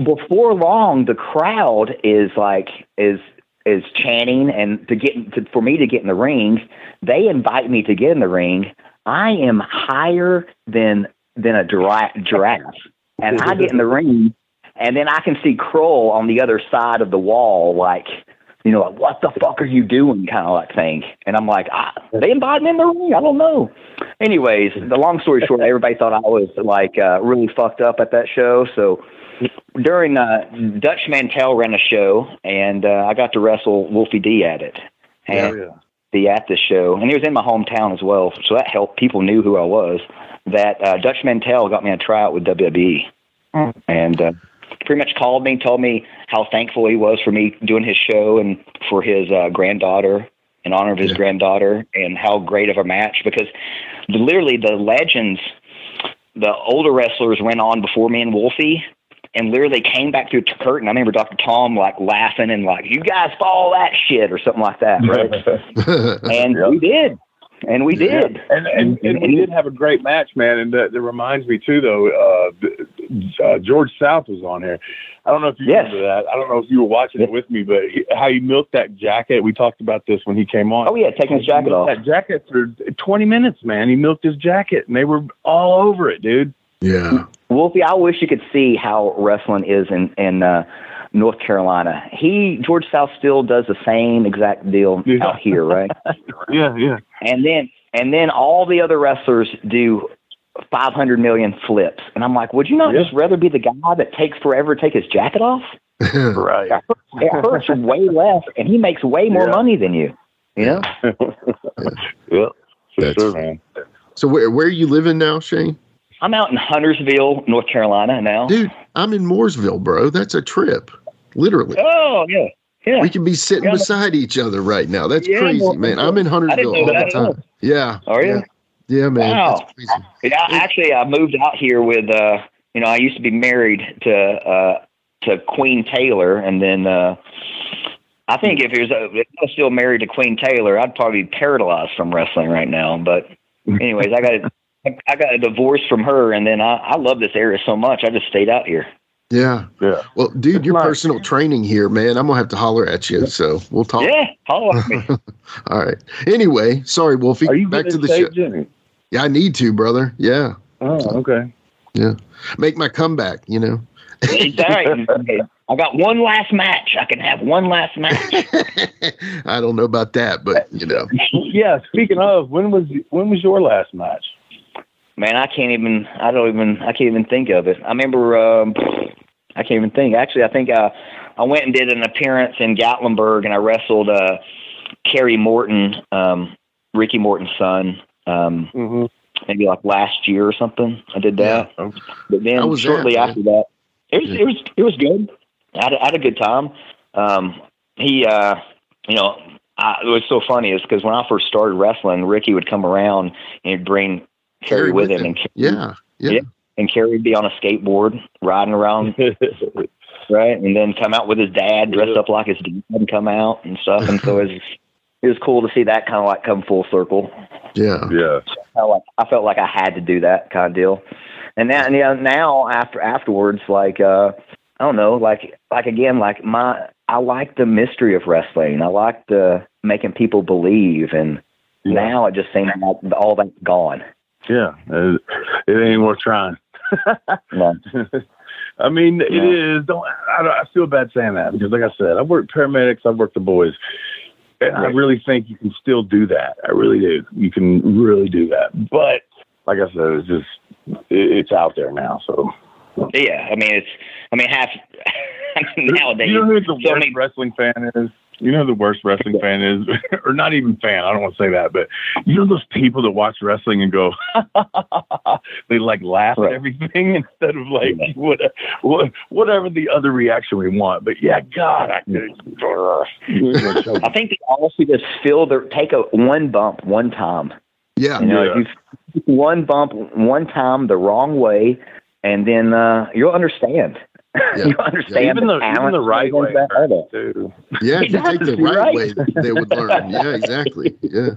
Before long, the crowd is like is is chanting, and to get to, for me to get in the ring, they invite me to get in the ring. I am higher than than a gira- giraffe, and I get in the ring, and then I can see Kroll on the other side of the wall, like you know, like, what the fuck are you doing, kind of like thing. And I'm like, ah, they invited me in the ring. I don't know. Anyways, the long story short, everybody thought I was like uh, really fucked up at that show, so during uh, Dutch Mantell ran a show, and uh, I got to wrestle Wolfie D at it, and yeah. Be at the show, and he was in my hometown as well, so that helped. People knew who I was. That uh, Dutch Mantell got me a tryout with WWE, and uh, pretty much called me, told me how thankful he was for me doing his show and for his uh, granddaughter, in honor of his granddaughter, and how great of a match because literally the legends, the older wrestlers went on before me and Wolfie, and literally came back through the curtain. I remember Dr. Tom like laughing and like, "You guys follow that shit" or something like that, right? and Yep. we did, and we did. And, and, and we did have a great match, man. And that, that reminds me too, though. Uh, uh, George South was on here. I don't know if you Yes. remember that. I don't know if you were watching it with me, but he, how he milked that jacket. We talked about this when he came on. Oh yeah, taking his jacket off. That jacket for 20 minutes, man. He milked his jacket, and they were all over it, dude. Yeah. Wolfie, I wish you could see how wrestling is in in uh, North Carolina. He George South still does the same exact deal Yeah. out here, right? Yeah, yeah. and then and then all the other wrestlers do 500 million flips, and I'm like, would you not Yeah. just rather be the guy that takes forever to take his jacket off? Right. It hurts way less, and he makes way more Yeah. money than you. You know? Yeah, for That's- sure, man. so where where are you living now, Shane? I'm out in Huntersville, North Carolina now. Dude, I'm in Mooresville, bro. That's a trip. Literally. Oh yeah, yeah. We can be sitting Yeah. beside each other right now. That's Yeah, crazy, man. I'm in Huntersville all the that at all. time. Yeah. Are you? Yeah, yeah man. Wow. That's crazy. Yeah, actually, I moved out here with uh, you know, I used to be married to uh to Queen Taylor, and then uh I think if he was uh, if I was still married to Queen Taylor, I'd probably be paralyzed from wrestling right now. But anyways, I got a, I got a divorce from her, and then I, I love this area so much, I just stayed out here. Yeah. Yeah. Well, dude, your nice. personal training here, man. I'm gonna have to holler at you. So we'll talk. Yeah, holler at me. All right. Anyway, sorry, Wolfie. Are you Back to the show. Jimmy? Yeah, I need to, brother. Yeah. Oh, okay. Yeah. Make my comeback, you know. It's all right. I got one last match. I can have one last match. I don't know about that, but you know. Yeah. Speaking of, when was when was your last match? Man, I can't even. I don't even. I can't even think of it. I remember. Um, I can't even think. Actually, I think I I went and did an appearance in Gatlinburg, and I wrestled uh, Kerry Morton, um, Ricky Morton's son. Um, Mm-hmm. maybe like last year or something. I did that. Yeah. But then shortly that, after that, it was it was it was good. I had, a- I had a good time. Um, he, uh, you know, I, it was so funny is because when I first started wrestling, Ricky would come around and he'd bring Kerry with him, and Kerry, Yeah. Yeah. Yeah. and Kerry would be on a skateboard riding around, right, and then come out with his dad dressed Yeah. up like his dad and come out and stuff, and so it was it was cool to see that kind of like come full circle Yeah. yeah. I like I felt like I had to do that kind of deal. And now, and yeah, now after afterwards, like uh, I don't know, like like again, like my I like the mystery of wrestling. I like the making people believe, and now it just seems like all that's gone. Yeah. It, it ain't worth trying. No. I mean, it is. Don't I, don't I feel bad saying that because, like I said, I've worked paramedics, I've worked the boys, and I really think you can still do that. I really do. You can really do that. But like I said, it's just it, it's out there now. So Yeah, I mean it's I mean half I mean, nowadays. you know who the so worst many- wrestling fan is? You know who the worst wrestling fan is, or not even fan. I don't want to say that, but you know those people that watch wrestling and go, they like laugh Right. at everything instead of like what, what, whatever the other reaction we want. But yeah, God, I could. I think they all should just feel their take a one bump one time. Yeah. You know, Yeah. if you one bump one time the wrong way, and then uh, you'll understand. You'll understand even the talent even the right way that too. Yeah, if you take the Exactly right, right. way, they would learn. Yeah, exactly. Yeah.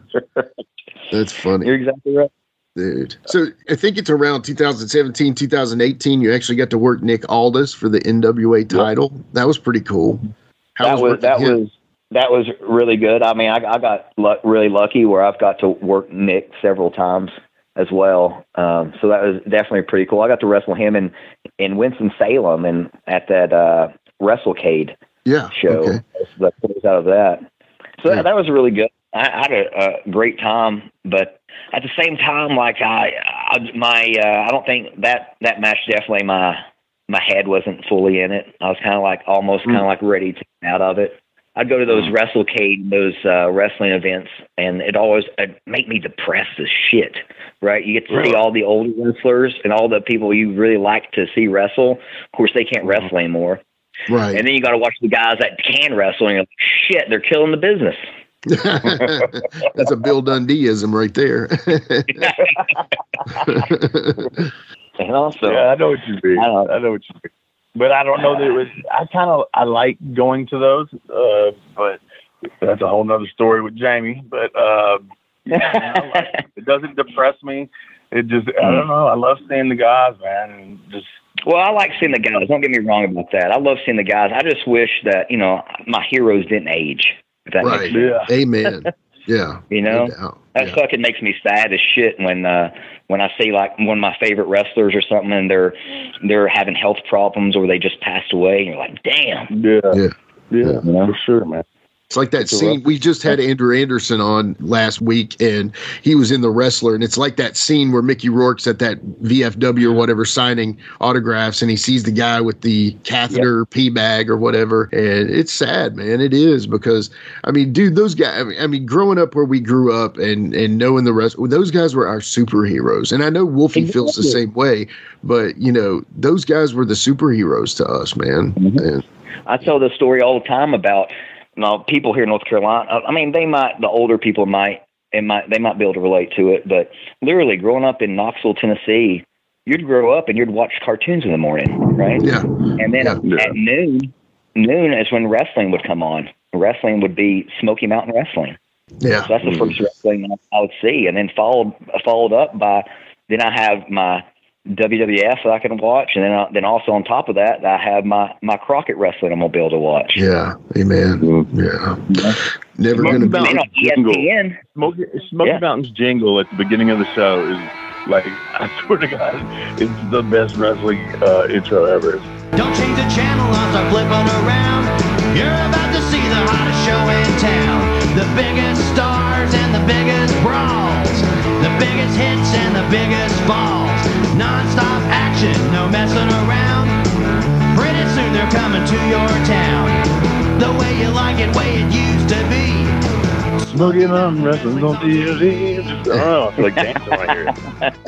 That's funny. You're exactly right. Dude. So I think it's around 2017, 2018. You actually got to work Nick Aldis for the NWA title. That was pretty cool. How that was working that him? was that was really good. I mean, I, I got lu- really lucky where I've got to work Nick several times as well. Um, so that was definitely pretty cool. I got to wrestle him in in Winston Salem and at that uh, WrestleCade yeah. show. Okay. That comes out of that. So Yeah. that, that was really good. I, I had a, a great time, but at the same time, like I, I my, uh, I don't think that that match definitely my my head wasn't fully in it. I was kind of like almost kind of like ready to get out of it. I'd go to those WrestleCade, those uh, wrestling events, and it always it'd make me depressed as shit. Right? You get to see all the older wrestlers and all the people you really like to see wrestle. Of course, they can't wrestle anymore. Right. And then you got to watch the guys that can wrestle, and you're like, shit, they're killing the business. That's a Bill Dundeeism right there. And also, Yeah, I know what you mean. I I know what you mean. But I don't know that it was. I kind of I like going to those, uh, but that's a whole nother story with Jamie. But uh, yeah, like, it doesn't depress me. It just I don't know. I love seeing the guys, man, and just. Well, I like seeing the guys. Don't get me wrong about that. I love seeing the guys. I just wish that you know my heroes didn't age. If that right. makes sense. Yeah. Amen. Yeah. You know, No that Yeah. fucking makes me sad as shit when uh when I see like one of my favorite wrestlers or something and they're they're having health problems or they just passed away and you're like, damn. Yeah. Yeah. Yeah. Yeah. For sure, man. It's like that scene. We just had Andrew Anderson on last week, and he was in the wrestler, and it's like that scene where Mickey Rourke's at that VFW or whatever signing autographs, and he sees the guy with the catheter pee bag or whatever, and it's sad, man. It is because I mean, dude, those guys. I mean, I mean, growing up where we grew up and and knowing the rest, those guys were our superheroes, and I know Wolfie feels the same way, but you know, those guys were the superheroes to us, man. Mhm. And, I tell this story all the time about know, people here in North Carolina. I- I mean, they might the older people might it might they might be able to relate to it, but literally growing up in Knoxville, Tennessee, you'd grow up and you'd watch cartoons in the morning, right? yeah, And then Yeah. at noon, noon is when wrestling would come on. Wrestling would be Smoky Mountain Wrestling. yeah, So that's the first wrestling I would see, and then followed followed up by then I have my WWF that I can watch, and then I, then also on top of that I have my my Crockett wrestling I'm gonna be able to watch. yeah, amen, mm-hmm. yeah. Mm-hmm. Never Smoky gonna be. And on E Jingle. ESPN, Smoky, Smoky Yeah. Mountain's jingle at the beginning of the show is like, I swear to God, it's the best wrestling uh, intro ever. Don't change the channel or start flipping around. You're about to see the hottest show in town. The biggest stars and the biggest brawls. The biggest hits and the biggest falls. Non-stop action, no messing around. Pretty soon they're coming to your town. The way you like it, way it used to be. Smoky Mountain Wrestling's on TV. Just, I don't know, I feel like dancing right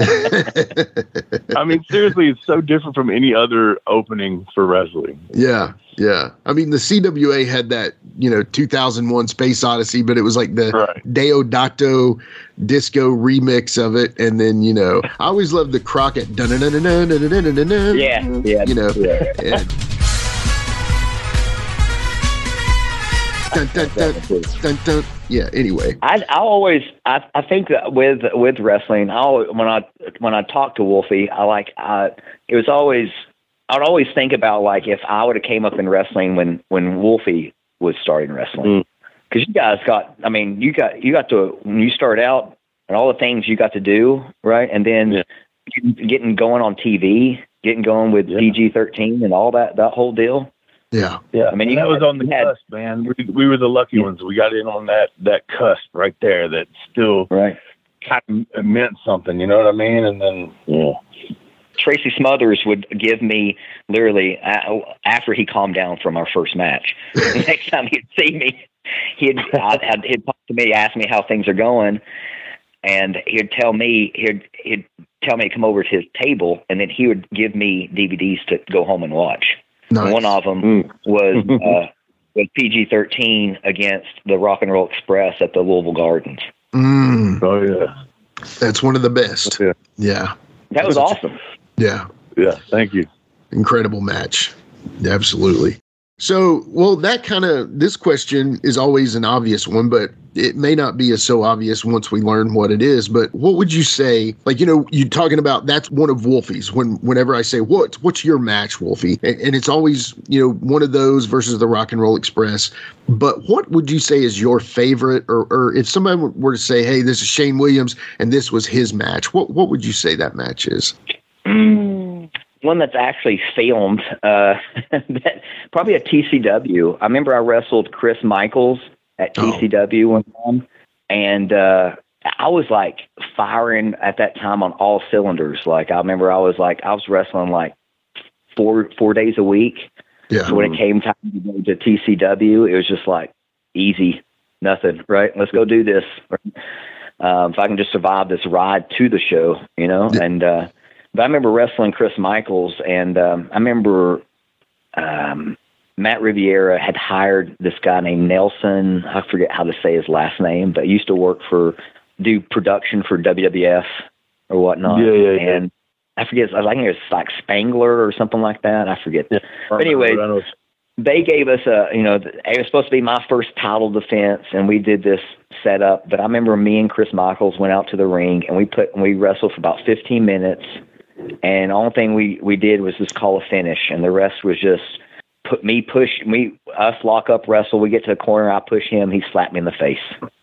here. I mean, seriously, it's so different from any other opening for wrestling. yeah, yeah. I mean, the CWA had that, you know, 2001 Space Odyssey, but it was like the Right. Deodato disco remix of it. And then, you know, I always loved the Crockett. yeah, yeah, You know, yeah. and dun, dun, dun, dun, dun. Yeah, anyway. I I always I I think that with with wrestling, I always, when I when I talk to Wolfie, I like I it was always I'd always think about like if I would have came up in wrestling when when Wolfie was starting wrestling, Mm. because you guys got I mean you got you got to when you start out and all the things you got to do right, and then Yeah. getting- getting going on TV, getting going with Yeah. PG thirteen and all that that whole deal. Yeah. Yeah, I mean, you that was on the you had- cusp, man. We, we were the lucky ones. We got in on that that cusp right there. That still Right. kind of meant something. You know what I mean? And then yeah, Tracy Smothers would give me literally uh, after he calmed down from our first match. the next time he'd see me, he'd I'd, I'd, he'd talk to me, ask me how things are going, and he'd tell me he'd he'd tell me to come over to his table, and then he would give me DVDs to go home and watch. Nice. One of them Mm. was uh, was PG thirteen against the Rock and Roll Express at the Louisville Gardens. Mm, oh yeah, that's one of the best. Yeah. Yeah. That was awesome. Yeah. yeah. Thank you. Incredible match. Absolutely. So, well, that kind of this question is always an obvious one, but it may not be as so obvious once we learn what it is. But what would you say? Like, you know, you're talking about that's one of Wolfie's. When whenever I say what what's your match, Wolfie, and, and it's always you know one of those versus the Rock and Roll Express. But what would you say is your favorite, or or if somebody were to say, hey, this is Shane Williams and this was his match, what what would you say that match is? Mm, one that's actually filmed. Uh, that, probably a TCW. I remember I wrestled Chris Michaels at Oh. TCW one time, and uh, I was like firing at that time on all cylinders. Like I remember I was like I was wrestling like four four days a week. Yeah. So when it came time to go to TCW, it was just like easy, nothing. Right? Let's go do this. Um, if I can just survive this ride to the show, you know, and. uh but I remember wrestling Chris Michaels, and um, I remember um, Matt Riviera had hired this guy named Nelson. I forget how to say his last name, but he used to work for do production for WWF or whatnot. Yeah, yeah, yeah. And I forget. I think it was like Spangler or something like that. I forget. Yeah. But anyway, I know it's- they gave us a, you know, it was supposed to be my first title defense, and we did this setup. But I remember me and Chris Michaels went out to the ring, and we put, and we wrestled for about 15 minutes, and the only thing we we did was just call a finish, and the rest was just put me push me us lock up wrestle. We get to the corner, I push him, he slapped me in the face,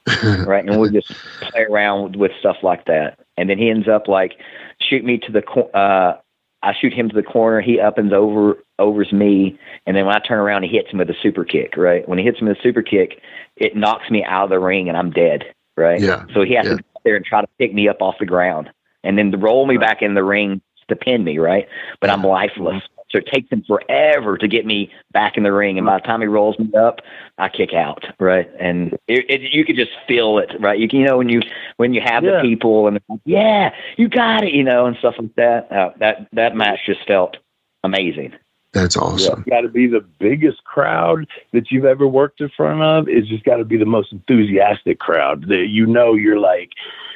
right, and we just play around with stuff like that, and then he ends up like shoot me to the cor- uh I shoot him to the corner. He up and over overs me, and then when I turn around, he hits him with a super kick. Right when he hits me with a super kick, it knocks me out of the ring, and I'm dead. Right. Yeah, So he has yeah. to go out there and try to pick me up off the ground, and then roll me back in the ring to pin me. Right. But I'm lifeless. So it takes him forever to get me back in the ring, and by the time he rolls me up, I kick out, right? And it, it, you could just feel it, right? You you know when you when you have Yeah. the people and they're like, yeah, you got it, you know, and stuff like that. Uh, that that match just felt amazing. That's awesome. got to be the biggest crowd that you've ever worked in front of. It's just got to be the most enthusiastic crowd that you know you're like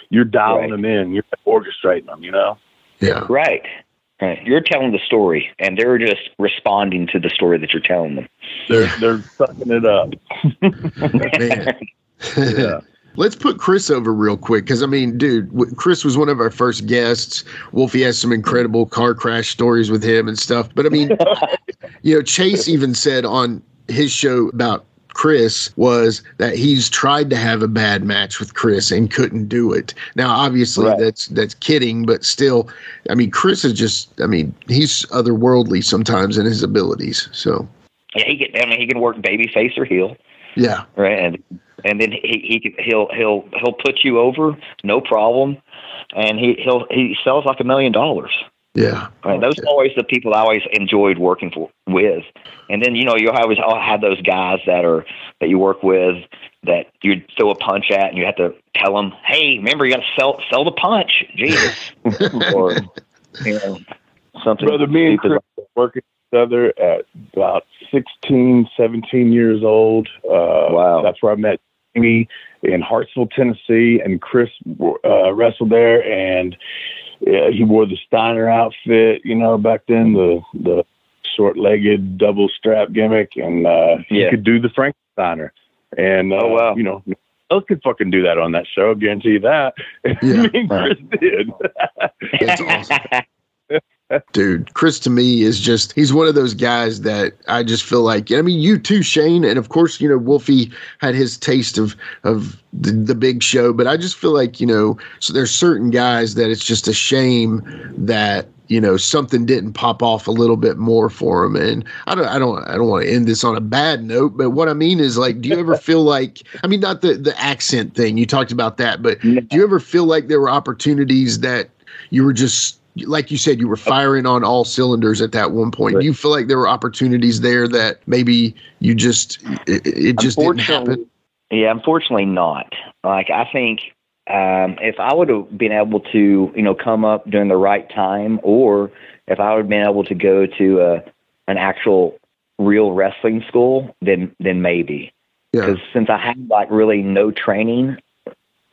you're dialing Right. them in, you're orchestrating them. You know, Yeah. Right. Right. You're telling the story, and they're just responding to the story that you're telling them. they're they're sucking it up. Man. Yeah. Let's put Chris over real quick because I mean, dude, w- Chris was one of our first guests. Wolfie has some incredible car crash stories with him and stuff. But I mean, you know, Chase even said on his show about Chris was that he's tried to have a bad match with Chris and couldn't do it. Now, obviously, Right. that's that's kidding, but still, I mean, Chris is just, I mean, he's otherworldly sometimes in his abilities. So, Yeah, he can. I mean, he can work baby face or heel, yeah, right? And and then he he can, he'll he'll he'll put you over, no problem, and he he'll he sells like a million dollars. Yeah, Right. Those are always the people I always enjoyed working for, with. And then, you know, you always all have those guys that are, that you work with that you throw a punch at and you have to tell them, Hey, remember you got to sell, sell the punch. Jesus. or, you know, something. Brother, me and Chris were working together at about 16, 17 years old. Uh, Wow. That's where I met Amy in Hartsville, Tennessee, and Chris uh, wrestled there, and uh, he wore the Steiner outfit. You know, back then the the short-legged double strap gimmick, and uh, he Yeah. could do the Frank Steiner. And uh, Oh, wow. you know, else could fucking do that on that show. I guarantee you that. Yeah. me and Chris did. That's awesome. dude chris to me is just he's one of those guys that i just feel like i mean you too shane and of course you know wolfie had his taste of of the, the big show but i just feel like you know so there's certain guys that it's just a shame that you know something didn't pop off a little bit more for him and i don't i don't i don't want to end this on a bad note but what i mean is like do you ever feel like i mean not the the accent thing you talked about that but do you ever feel like there were opportunities that you were just like you said you were firing on all cylinders at that one point do you feel like there were opportunities there that maybe you just it, it just didn't happen Yeah, unfortunately not. Like I think um, if I would have been able to, you know, come up during the right time, or if I would have been able to go to uh, an actual real wrestling school, then then maybe. yeah Because since I had like really no training,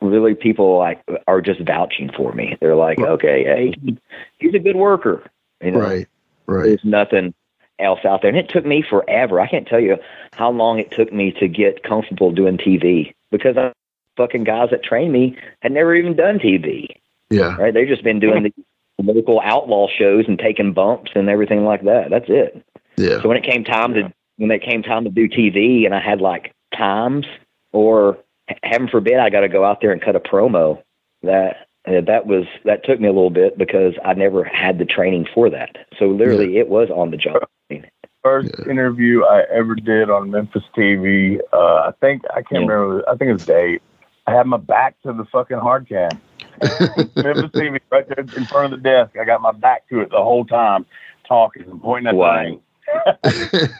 really people like are just vouching for me. They're like, Right. okay, hey, he's a good worker. You know, right right there's nothing else out there. And it took me forever. I can't tell you how long it took me to get comfortable doing TV because I, fucking guys that trained me had never even done TV. yeah Right? They've just been doing the local outlaw shows and taking bumps and everything like that. That's it. yeah So when it came time to when it came time to do TV and I had like times or heaven forbid I got to go out there and cut a promo that uh, that was that took me a little bit because I never had the training for that. So literally it was on the job. first interview I ever did on Memphis TV. Uh, I think I can't Yeah. remember. I think it was Dave. I had my back to the fucking hard cam. Memphis TV right there in front of the desk. I got my back to it the whole time, talking and pointing at Wow. the thing.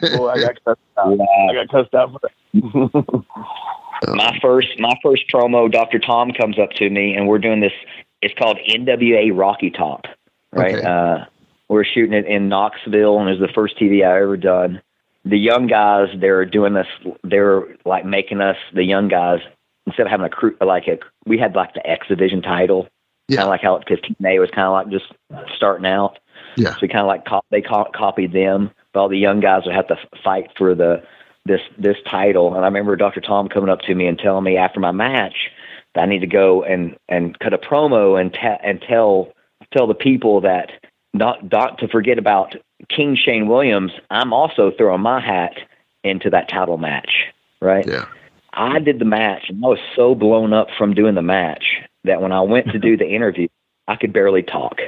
Boy, I got cussed out. I got cussed out for that. my first my first promo, Dr. Tom comes up to me and we're doing this it's called NWA Rocky Top. Right? Okay. Uh we're shooting it in Knoxville and it was the first TV I ever done. The young guys they're doing this they're like making us the young guys instead of having a crew like a we had like the X division title Yeah. Kind of like how 15A was kind of like just starting out. Yeah. So we kind of like cop- they co- copied them, but all the young guys would have to fight for the this this title. And I remember Dr. Tom coming up to me and telling me after my match that I need to go and and cut a promo and ta- and tell tell the people that not not to forget about King Shane Williams. I'm also throwing my hat into that title match, right? Yeah. I did the match and I was so blown up from doing the match that when I went to do the interview, I could barely talk.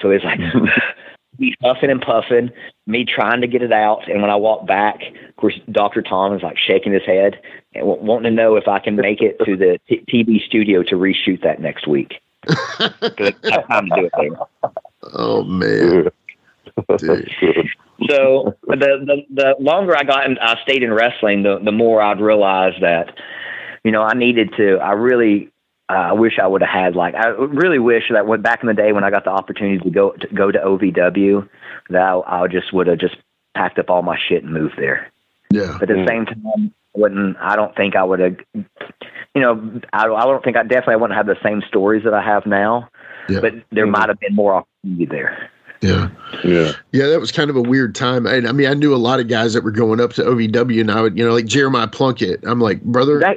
So it's like mm-hmm. me huffing and puffing, me trying to get it out. And when I walked back, of course, Dr. Tom is like shaking his head and w- wanting to know if I can make it to the t- TV studio to reshoot that next week. Because I have time to do it there. Oh man. So the, the the longer I got, in, I stayed in wrestling, the the more I'd realize that, you know, I needed to. I really, uh, I wish I would have had like. I really wish that when back in the day when I got the opportunity to go to go to OVW, that I, I just would have just packed up all my shit and moved there. Yeah. But at the same time, I wouldn't. I don't think I would have. You know, I, I don't think I definitely wouldn't have the same stories that I have now. Yeah. But there might have been more opportunity there. Yeah. Yeah. Yeah, that was kind of a weird time. And I mean, I knew a lot of guys that were going up to OVW and I would, you know, like Jeremiah Plunkett. I'm like, brother, That,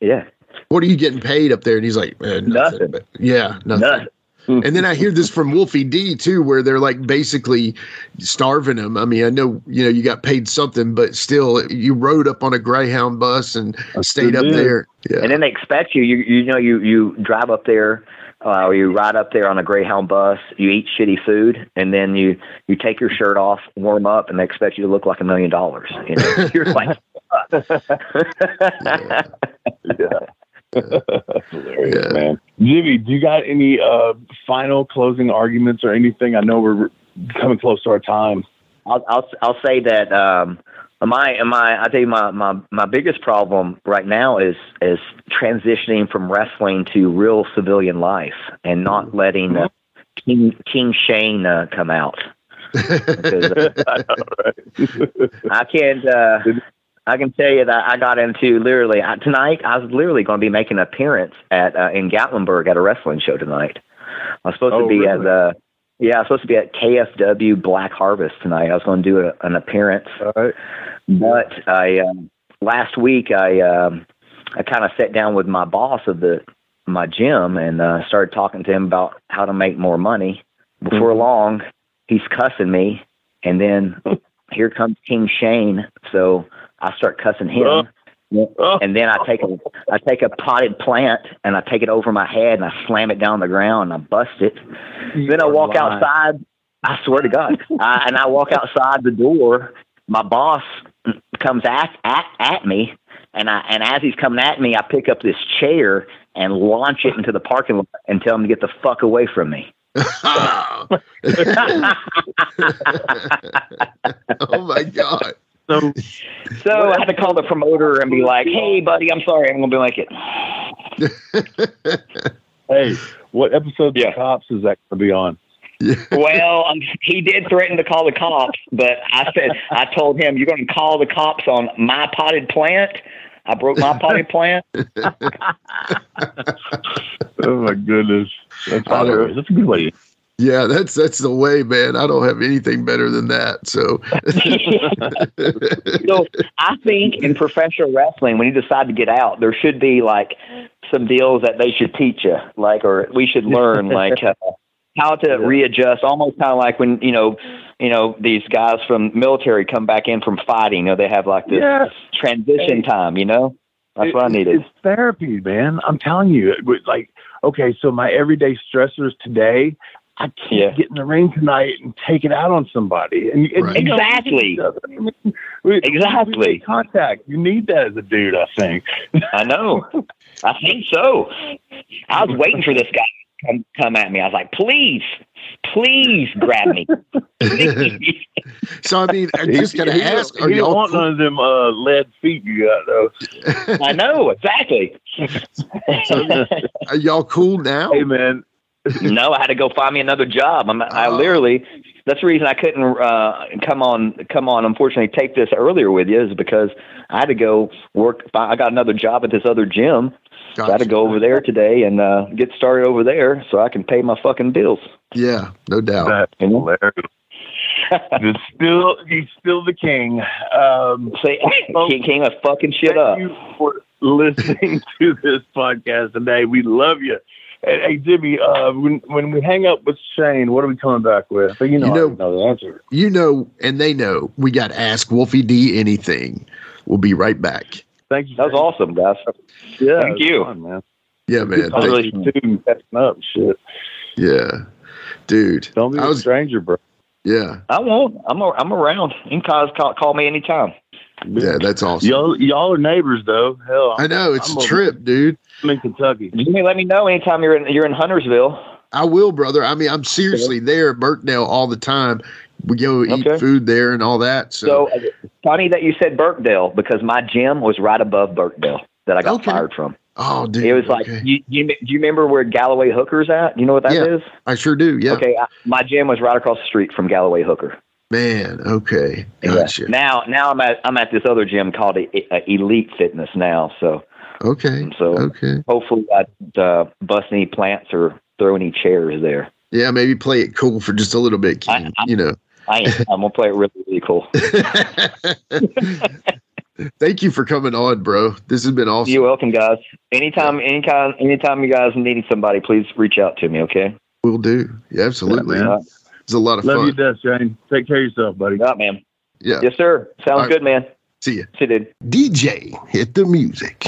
yeah, what are you getting paid up there? And he's like, eh, nothing. Nothing. Yeah, nothing. nothing. And then I hear this from Wolfie D too, where they're like basically starving him. I mean, I know you know you got paid something, but still, you rode up on a Greyhound bus and stayed up there. Yeah, And then they expect you. You you know you you drive up there, uh, or you ride up there on a Greyhound bus. You eat shitty food, and then you you take your shirt off, warm up, and they expect you to look like a million dollars. You know, you're like, Hilarious, Yeah. man. Jimmy, do you got any uh, final closing arguments or anything? I know we're coming close to our time. I'll I'll I'll say that um, my my I tell you my my my biggest problem right now is is transitioning from wrestling to real civilian life and not letting uh, King King Shane uh, come out. Because, uh, I know, right? I can't. Uh, I can tell you that I got into literally tonight. I was literally going to be making an appearance at uh, in Gatlinburg at a wrestling show tonight. I was supposed Oh, to be at really? the yeah, I was supposed to be at KFW Black Harvest tonight. I was going to do a, an appearance, right. but I um, last week I um, I kind of sat down with my boss of the my gym and uh, started talking to him about how to make more money. Before long, he's cussing me, and then here comes King Shane. So I start cussing him. And then I take a I take a potted plant and I take it over my head and I slam it down the ground and I bust it. then I walk lying. outside. I swear to God, I, and I walk outside the door. My boss comes at at at me, and I and as he's coming at me, I pick up this chair and launch it into the parking lot and tell him to get the fuck away from me. oh my god. So, So I had to call the promoter and be like, "Hey, buddy, I'm sorry, I'm gonna be like it." hey, what episode Yeah. of Cops is that going to be on? well, um, he did threaten to call the cops, but I said I told him you're going to call the cops on my potted plant. I broke my potted plant. Oh my goodness, that's I don't- hilarious. That's a good way. Yeah, that's that's the way, man. I don't have anything better than that. So so I think in professional wrestling, when you decide to get out, there should be like some deals that they should teach you, like, or we should learn, like. Uh, how to readjust, almost kind of like when you know, you know, these guys from military come back in from fighting. You know, they have like this Yeah. transition time. You know, that's what I It- needed. It's therapy, man. I'm telling you. It was like, okay, so my everyday stressors today, I can't Yeah. get in the ring tonight and take it out on somebody. And, and Right. you know, we Exactly. need each other. I mean, we- Exactly. we contact. You need that as a dude, I think. I know. I think so. I was waiting for this guy to come come at me. I was like, please, please grab me. So I mean, I just gotta He- ask, he are don't y'all want none of them uh, lead feet you got though. I know exactly. are y'all cool now? Hey man, no, I had to go find me another job. I'm, I Oh. literally. That's the reason I couldn't uh, come on. Come on. Unfortunately, take this earlier with you is because I had to go work. I got another job at this other gym, I had to go over there today and uh, get started over there so I can pay my fucking bills. Yeah, no doubt. That's You know? hilarious. It's still, he's still the king. Um, Say, King, King of fucking shit thank up. you for listening to this podcast today. We love you. And, hey, Jimmy, uh, when when we hang up with Shane, what are we coming back with? So you know, You know- already know the answer. You know, and they know we got Ask Wolfie D anything. We'll be right back. Thank you. That was awesome, guys. Yeah, Thank you. fun, man. Yeah, man. I was Thank- really too catching up. Shit. yeah, dude. Don't be I a was- stranger, bro. Yeah, I won't. I'm a, I'm around. You can call, call, call me anytime. yeah. That's awesome. Y'all, y'all are neighbors, though. Hell, I know it's I'm a over- trip, dude. I'm in Kentucky. Jimmy, let me know anytime you're in you're in Huntersville. I will, brother. I mean, I'm seriously there at Burkdale all the time. We go eat Okay. food there and all that. So, So uh, funny that you said Burkdale because my gym was right above Burkdale that I got Okay. fired from. oh, dude, It was like okay. you, you do you remember where Galloway Hooker's at? You know what that is? Yeah. I sure do. Yeah, Okay, I, my gym was right across the street from Galloway Hooker. man. Okay, Yeah. gotcha. Now, now I'm at I'm at this other gym called E- Elite Fitness now. So Okay, So- okay. hopefully, I don't uh, bust any plants or throw any chairs there. Yeah, maybe play it cool for just a little bit, I- I- you know. I am, I'm gonna play it really really cool. Thank you for coming on, bro. This has been awesome. You're welcome, guys. Anytime, anytime, anytime you guys need somebody, please reach out to me. Okay. We'll do. Yeah, absolutely. Yeah. It's a lot of Love fun. Love you, to death, Shane. Take care of yourself, buddy. Yeah, man. Yeah. Yes, sir. Sounds All right. good, man. See ya. See you, dude. DJ, hit the music.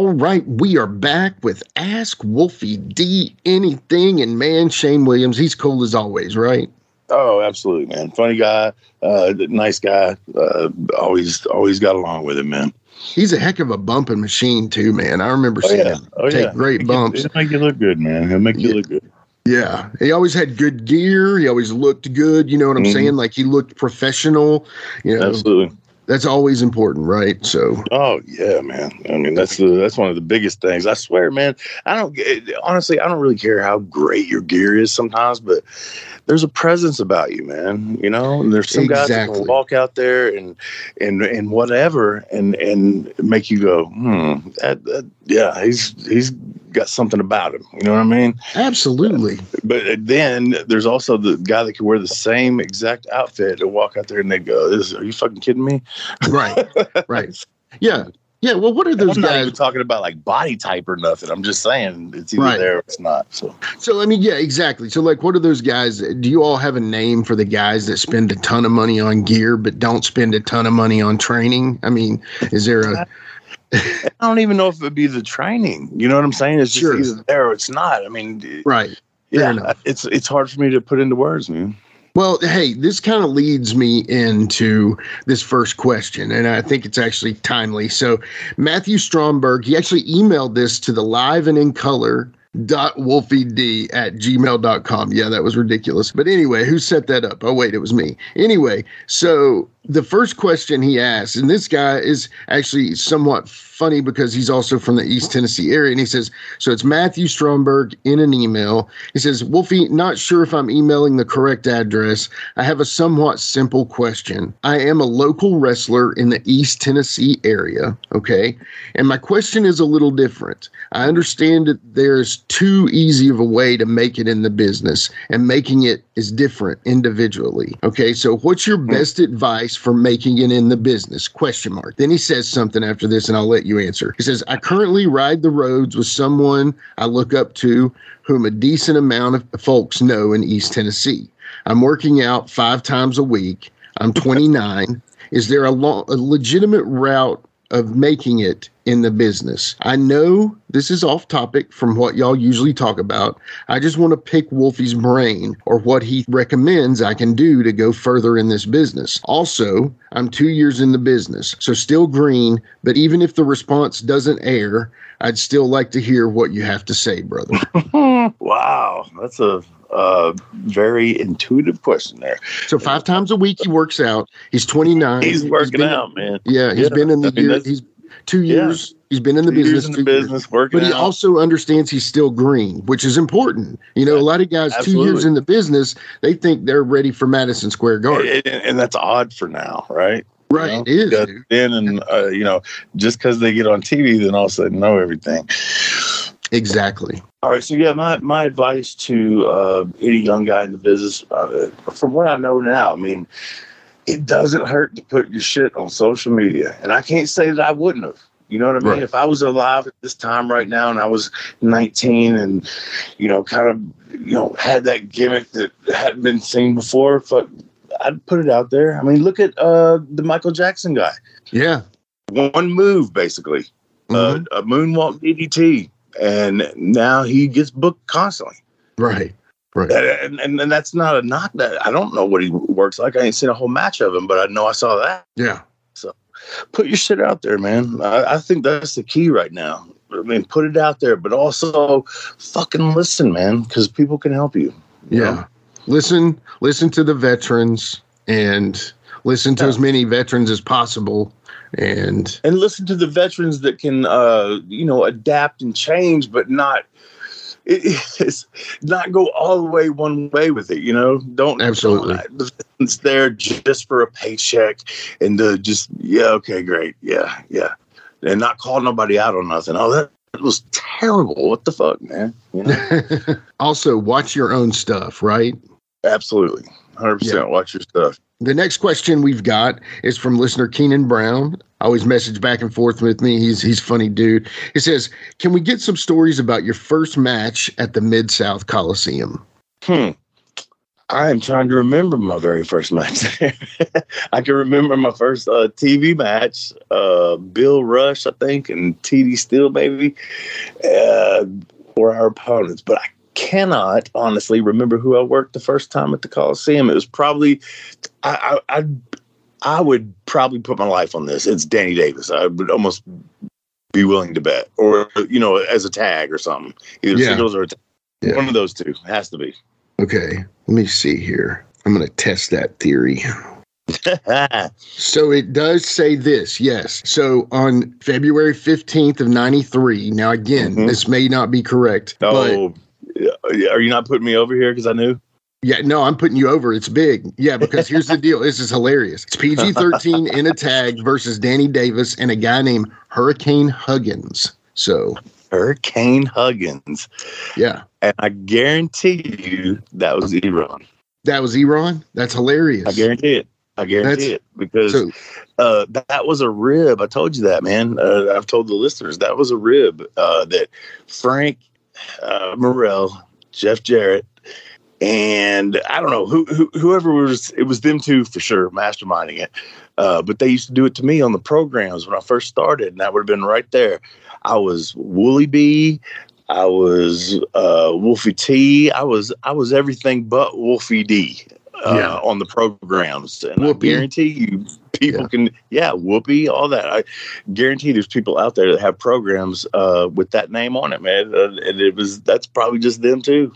All right, we are back with Ask Wolfie D anything. And man, Shane Williams, he's cool as always, right? Oh, absolutely, man. Funny guy, uh, nice guy. Uh, always, always got along with him, man. He's a heck of a bumping machine, too, man. I remember Oh seeing yeah, him oh take yeah. great bumps. He'll make you look good, man. He'll make you Yeah. look good. Yeah. He always had good gear. He always looked good. You know what I'm Mhm. saying? Like he looked professional. You know, Absolutely. That's always important, right? So, Oh yeah, man. I mean, that's the that's one of the biggest things. I swear, man. I don't honestly. I don't really care how great your gear is sometimes, but there's a presence about you, man. You know, and there's some guys that Exactly. can walk out there and and and whatever, and and make you go, hmm. That, that, yeah, he's he's got something about him. You know what I mean? absolutely. But then there's also the guy that can wear the same exact outfit and walk out there and they go, "This are you fucking kidding me?" Right. Right. Yeah. Yeah. Well, what are those I'm not guys? even talking about like body type or nothing. I'm just saying it's either Right. there or it's not. So So, I mean, yeah, exactly. So, like, what are those guys? Do you all have a name for the guys that spend a ton of money on gear but don't spend a ton of money on training? I mean, is there a. I don't even know if it'd be the training. You know what I'm saying? It's just Sure. either there or it's not. I mean, Right. Yeah, it's it's hard for me to put into words, man. Well, hey, this kind of leads me into this first question, and I think it's actually timely. So, Matthew Stromberg, he actually emailed this to the live and in color dot wolfied at gmail.com yeah that was ridiculous. But anyway who set that up? Oh wait it was me. Anyway so the first question he asked and this guy is actually somewhat funny because he's also from the east tennessee area and he says so it's matthew stromberg in an email he says wolfie not sure if i'm emailing the correct address i have a somewhat simple question i am a local wrestler in the east tennessee area okay and my question is a little different I understand that there's too easy of a way to make it in the business, and making it is different individually. Okay, so what's your hmm. best advice for making it in the business? Question mark. Then he says something after this, and I'll let you answer. He says, I currently ride the roads with someone I look up to whom a decent amount of folks know in East Tennessee. I'm working out five times a week. I'm 29. Is there a, lo- a legitimate route of making it in the business. I know this is off topic from what y'all usually talk about. I just want to pick Wolfie's brain or what he recommends I can do to go further in this business. Also, I'm two years in the business, so still green, but even if the response doesn't air, I'd still like to hear what you have to say, brother. wow, that's a Uh, very intuitive person there. So five times a week he works out. He's 29. He's working been- out, man. Yeah, he's Yeah, been in the I mean, year. He's two Yeah. years. He's been in the Two years business. in the two years. business, working But he out. also understands he's still green, which is important. You know, a lot of guys two years in the business, they think they're ready for Madison Square Garden. and, and- that's odd for now, right? right, know, it is. Then and uh, you know, just because they get on TV, then all of a sudden know everything. Exactly. All right, so yeah, my my advice to uh, any young guy in the business, uh, from what I know now, I mean, it doesn't hurt to put your shit on social media, and I can't say that I wouldn't have. You know what I mean? Right. If I was alive at this time right now, and I was 19, and you know, kind of, you know, had that gimmick that hadn't been seen before, fuck, I'd put it out there. I mean, look at uh, the Michael Jackson guy. Yeah. One move, basically, Mhm. uh, a moonwalk DDT, and now he gets booked constantly. right. Right. And, and and that's not a knock. That I don't know what he works like. I ain't seen a whole match of him, but I know I saw that. Yeah. So put your shit out there, man. I, I think that's the key right now. I mean, put it out there, but also fucking listen, man, because people can help you. you Yeah. know? Listen, listen to the veterans and listen to Yeah. as many veterans as possible. And and listen to the veterans that can, uh, you know, adapt and change, but not. It, it's not go all the way one way with it, you know. Don't Absolutely. It's there just for a paycheck and to just yeah, okay, great, yeah, yeah, and not call nobody out on nothing. Oh, that, that was terrible. What the fuck, man? You know, also watch your own stuff, right? absolutely, hundred percent. Watch your stuff. The next question we've got is from listener Keenan Brown. Always message back and forth with me. He's he's a funny dude. He says, "Can we get some stories about your first match at the Mid South Coliseum?" Hmm. I am trying to remember my very first match. I can remember my first uh, TV match, uh, Bill Rush, I think, and TD Steele, maybe, uh, were our opponents. But I cannot honestly remember who I worked the first time at the Coliseum. It was probably, I, I, I, I would probably put my life on this. It's Danny Davis. I would almost be willing to bet, or you know, as a tag or something, either Yeah. singles or a tag. Yeah. one of those two has to be. Okay, let me see here. I'm going to test that theory. So it does say this, yes. So on February 15th of 93, now again, Mhm. this may not be correct, but Oh, yeah, are you not putting me over here because I knew? yeah, no, I'm putting you over. It's big. Yeah, because here's the deal. This is hilarious. It's PG 13 in a tag versus Danny Davis and a guy named Hurricane Huggins. So, Hurricane Huggins, yeah, and I guarantee you that was Eron. that was Eron. That's hilarious. I guarantee it. I guarantee That's- it because So, uh, that was a rib. I told you that, man. Uh, I've told the listeners that was a rib uh, that Frank uh, Morrell, Jeff Jarrett, and I don't know who, who whoever was. It was them two for sure, masterminding it. Uh, but they used to do it to me on the programs when I first started, and that would have been right there. I was Woolly Bee. I was uh, Wolfie T. I was I was everything but Wolfie D. Uh, Yeah. on the programs, and Whoopee. I guarantee you, people Yeah. can, yeah, whoopee, all that. I guarantee there's people out there that have programs uh, with that name on it, man, uh, and it was that's probably just them too.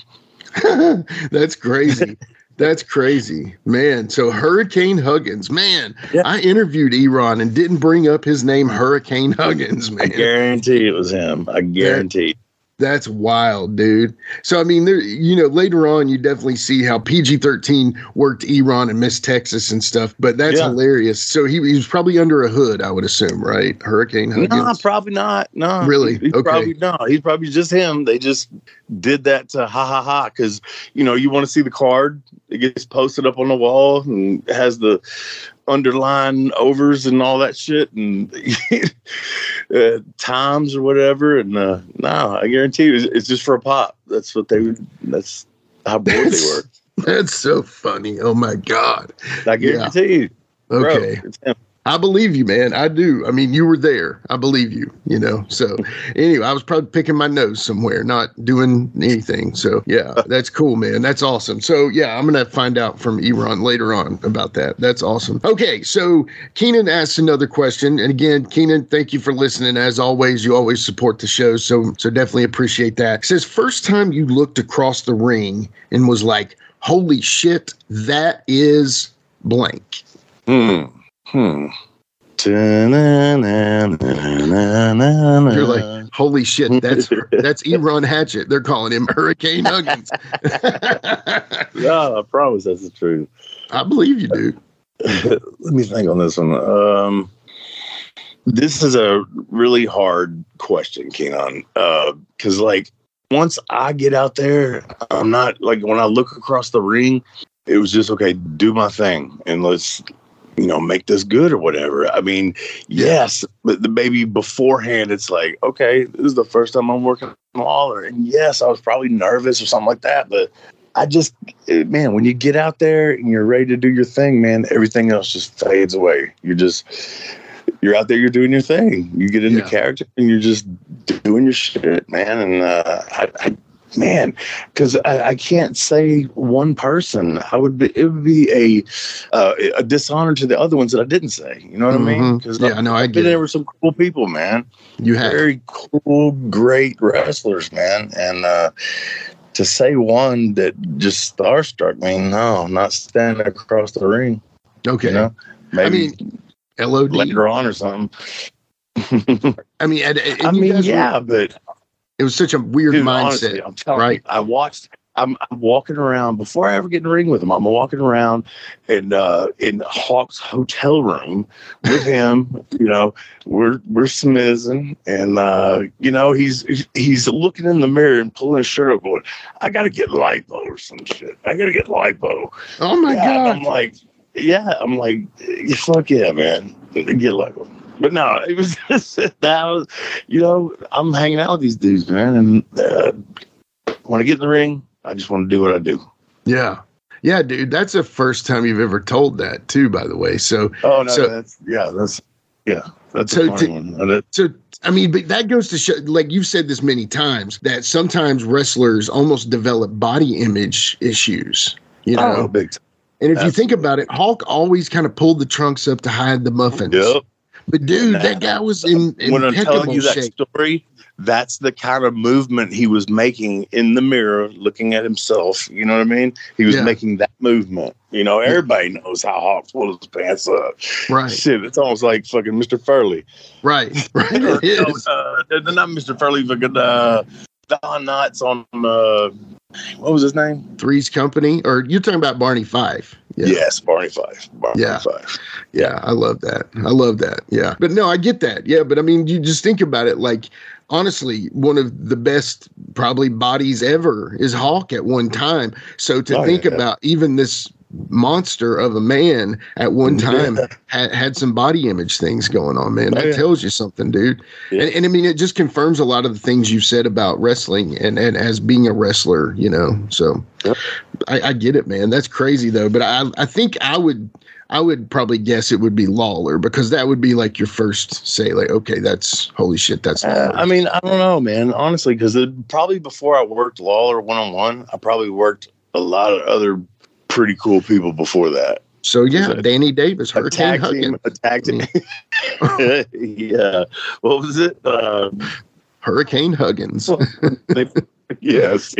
That's crazy. That's crazy, man. So Hurricane Huggins, man. Yeah. I interviewed Eron and didn't bring up his name, Hurricane Huggins, man. I guarantee it was him. I guarantee. That's wild, dude. So I mean, there, you know, later on, you definitely see how PG thirteen worked Eron and Miss Texas and stuff. But that's Yeah. hilarious. So he, he was probably under a hood, I would assume, right? Hurricane Huggins. No, probably not. No, Really? He's Okay. probably no. He's probably just him. They just did that to ha ha ha because you know you want to see the card. It gets posted up on the wall and has the underline overs and all that shit and uh, times or whatever. And uh, no, I guarantee you, it's, it's just for a pop. That's what they. That's how bored they were. That's so funny. Oh my god. I guarantee you. Bro, Okay. I believe you, man. I do. I mean, you were there. I believe you, you know. So, anyway, I was probably picking my nose somewhere, not doing anything. So, yeah, that's cool, man. That's awesome. So, yeah, I'm going to find out from Eron later on about that. That's awesome. Okay. So, Keenan asks another question. And again, Keenan, thank you for listening. As always, you always support the show. So, so definitely appreciate that. It says, first time you looked across the ring and was like, holy shit, that is blank. Hmm. Hmm. You're You're like, holy shit, that's that's Eron Hatchet. They're calling him Hurricane Huggins. yeah, I promise that's the truth. I believe you, dude. Let me think on this one. Um, this is a really hard question, Keenan, because like once I get out there, I'm not like when I look across the ring, it was just okay, do my thing and let's you know make this good or whatever. I mean, yes, but the baby beforehand, it's like okay, this is the first time I'm working on Lawler, and yes, I was probably nervous or something like that, but. I just, man, when you get out there and you're ready to do your thing, man, everything else just fades away. You're just, you're out there, you're doing your thing. You get into Yeah. character and you're just doing your shit, man. And uh, I, I man, because I, I can't say one person. I would be, it would be a uh, a dishonor to the other ones that I didn't say. You know what I mean? Because Yeah, no, I get there with some cool people, man. You have. Very cool, great wrestlers, man. And uh, to say one that just starstruck me, no, not standing across the ring. Okay. You know, maybe mean, LOD. later on or something. I mean, and, and I mean, guys were- yeah, but it was such a weird dude, mindset. honestly, I'm telling right? you, I watched. I'm, I'm walking around before I ever get in the ring with him. I'm walking around in uh, in Hawk's hotel room with him. you know, we're we're smizzing, and uh, you know he's he's looking in the mirror and pulling his shirt up, going, "I got to get lipo or some shit. I got to get lipo." Oh my Yeah, god! I'm like, yeah, I'm like, fuck yeah, man, get them. But no, it was just that was, you know, I'm hanging out with these dudes, man, and uh, when I get in the ring, I just want to do what I do. yeah, yeah, dude. That's the first time you've ever told that, too. By the way, so Oh no, So- that's yeah, that's yeah, that's So a to- one. So I mean, but that goes to show, like you've said this many times, that sometimes wrestlers almost develop body image issues. You know, oh, big time. and if you think about it, Hulk always kind of pulled the trunks up to hide the muffins. Yep. But dude, that guy was in when I'm telling you that shape. story, that's the kind of movement he was making in the mirror, looking at himself. You know what I mean? He was Yeah. making that movement. You know, everybody knows how Hawks pulls his pants up. Right, Shit, it's almost like fucking Mr. Furley. right, right. No, uh, not Mr. Furley, but uh, Don Knotts on uh, what was his name? Three's Company, or you're talking about Barney Fife? Yeah. Yes, Barney Fife. Barney Yeah. Fife. Yeah, I love that. I love that. Yeah. But no, I get that. Yeah. But I mean, you just think about it like, honestly, one of the best probably bodies ever is Hawk at one time. So to Oh, think yeah. about even this monster of a man at one time had, had some body image things going on, man. That yeah. tells you something, dude. Yeah. And, and I mean, it just confirms a lot of the things you've said about wrestling and, and as being a wrestler, you know. So. I, I get it, man. That's crazy though. But I I think I would I would probably guess it would be Lawler because that would be like your first say, like, okay, that's holy shit, that's Uh, I mean, I don't know, man. Honestly, because probably before I worked Lawler one on one, I probably worked a lot of other pretty cool people before that. so yeah, a- Danny Davis, Hurricane Huggins, a tag yeah. What was it? Uh, Hurricane Huggins. yes.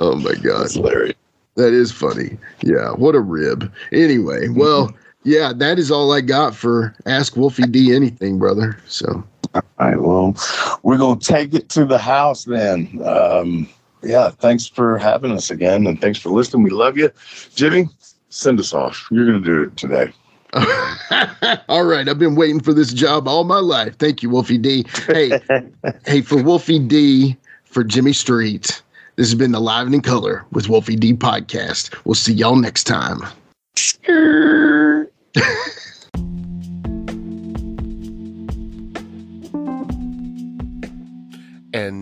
Oh my god, That's hilarious. that is funny. Yeah, what a rib. Anyway, well, yeah, that is all I got for Ask Wolfie D anything, brother. So All right. Well, we're going to take it to the house then. Um, yeah. Thanks for having us again. And thanks for listening. We love you. Jimmy, send us off. You're going to do it today. all right, I've been waiting for this job all my life. Thank you, Wolfie D. Hey, hey, for Wolfie D, for Jimmy Street. This has been the Live and in Color with Wolfie D podcast. We'll see y'all next time.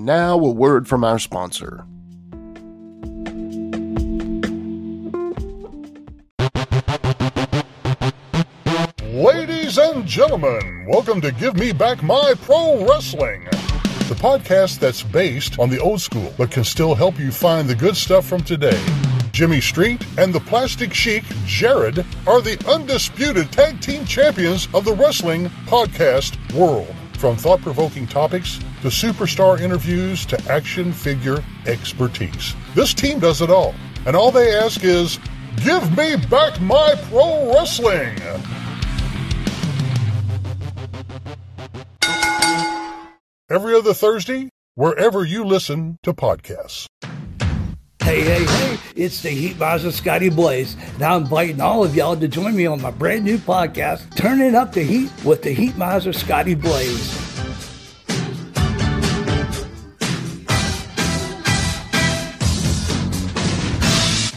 And now a word from our sponsor. Ladies Ladies and gentlemen, welcome to Give Me Back My Pro Wrestling, the podcast that's based on the old school but can still help you find the good stuff from today. Jimmy Street and the Plastic Chic Jared, are the undisputed tag team champions of the wrestling podcast world. From thought provoking topics to superstar interviews to action figure expertise. This team does it all. And all they ask is, Give me back my pro wrestling! Every other Thursday, wherever you listen to podcasts. Hey, hey, hey, it's the Heat Miser Scotty Blaze. Now I'm inviting all of y'all to join me on my brand new podcast, Turning Up the Heat with the Heat Miser Scotty Blaze.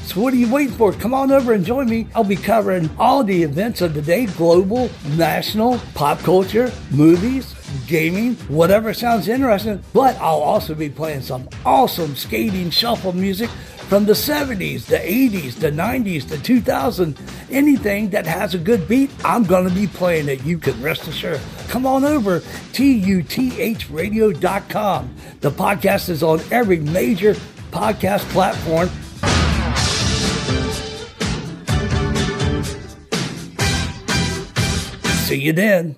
So what are you waiting for? Come on over and join me. I'll be covering all the events of the day, global, national, pop culture, movies, gaming, whatever sounds interesting. But I'll also be playing some awesome skating shuffle music from the 70s, the 80s, the 90s, the 2000s. Anything that has a good beat, I'm going to be playing it. You can rest assured. Come on over, tuthradio.com. The podcast is on every major podcast platform. See you then.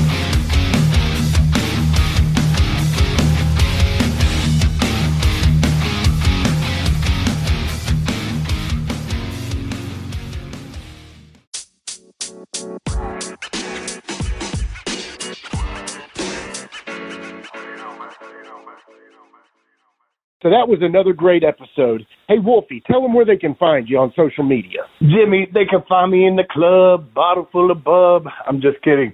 So that was another great episode. Hey, Wolfie, tell them where they can find you on social media. Jimmy, they can find me in the club, bottle full of bub. I'm just kidding.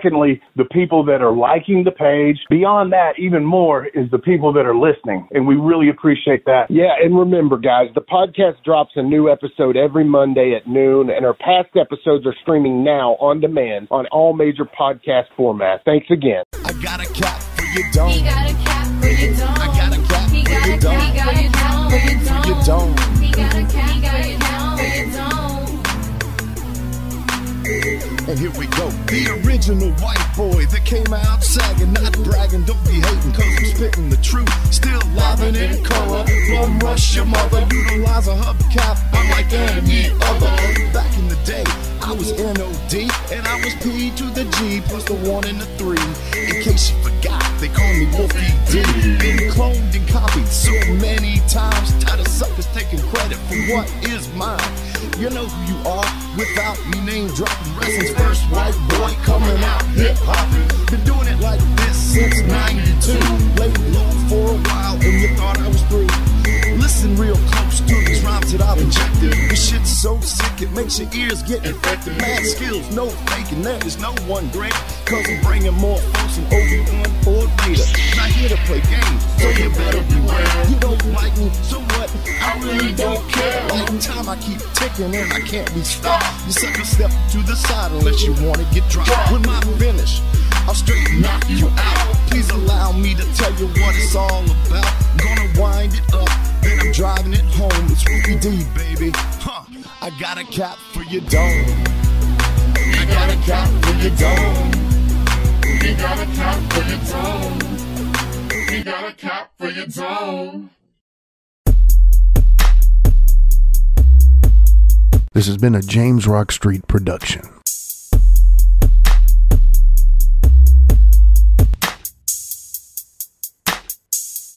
Secondly, the people that are liking the page. Beyond that, even more is the people that are listening. And we really appreciate that. Yeah, and remember, guys, the podcast drops a new episode every Monday at noon, and our past episodes are streaming now on demand on all major podcast formats. Thanks again. I got a cap for your dome. He got a cap for your dome. I got a cap he for your dome. He got a cap for your dome. He got a cap he got a cap for your dome. And here we go. The original white boy that came out sagging, not bragging, don't be hating, cause I'm spitting the truth. Still livin' in color, bum rush your mother, utilize a hubcap, I'm unlike any other. Back in the day, I was NOD, and I was P to the G, plus the one and the three. In case you forgot, they call me Wolfie D. Been cloned and copied so many times, tired of suckers taking credit for what is mine. You know who you are without me name dropping. Wrestling's first white boy coming out hip hop. Been doing it like this since 92. Laid low for a while and you thought I was through. Listen real close to these rhymes that I've injected. This shit's so sick it makes your ears get infected. Mad skills, no faking, there is no one great. Cause I'm bringing more folks than Obi-Wan or Vader. Not here to play games, so you better beware. You don't like me, so what? I really don't care. Like time I keep ticking and I can't be stopped. You sucker step to the side unless you wanna get dropped. With my finish, I'll straight knock you out. Please allow me to tell you what it's all about. Gonna wind it up, then I'm driving it home. It's Ruby D, baby. Huh. I got a cap for your dome. I got a cap for your dome. We got a cap for your dome. We got a cap for your dome. This has been a James Rock Street production.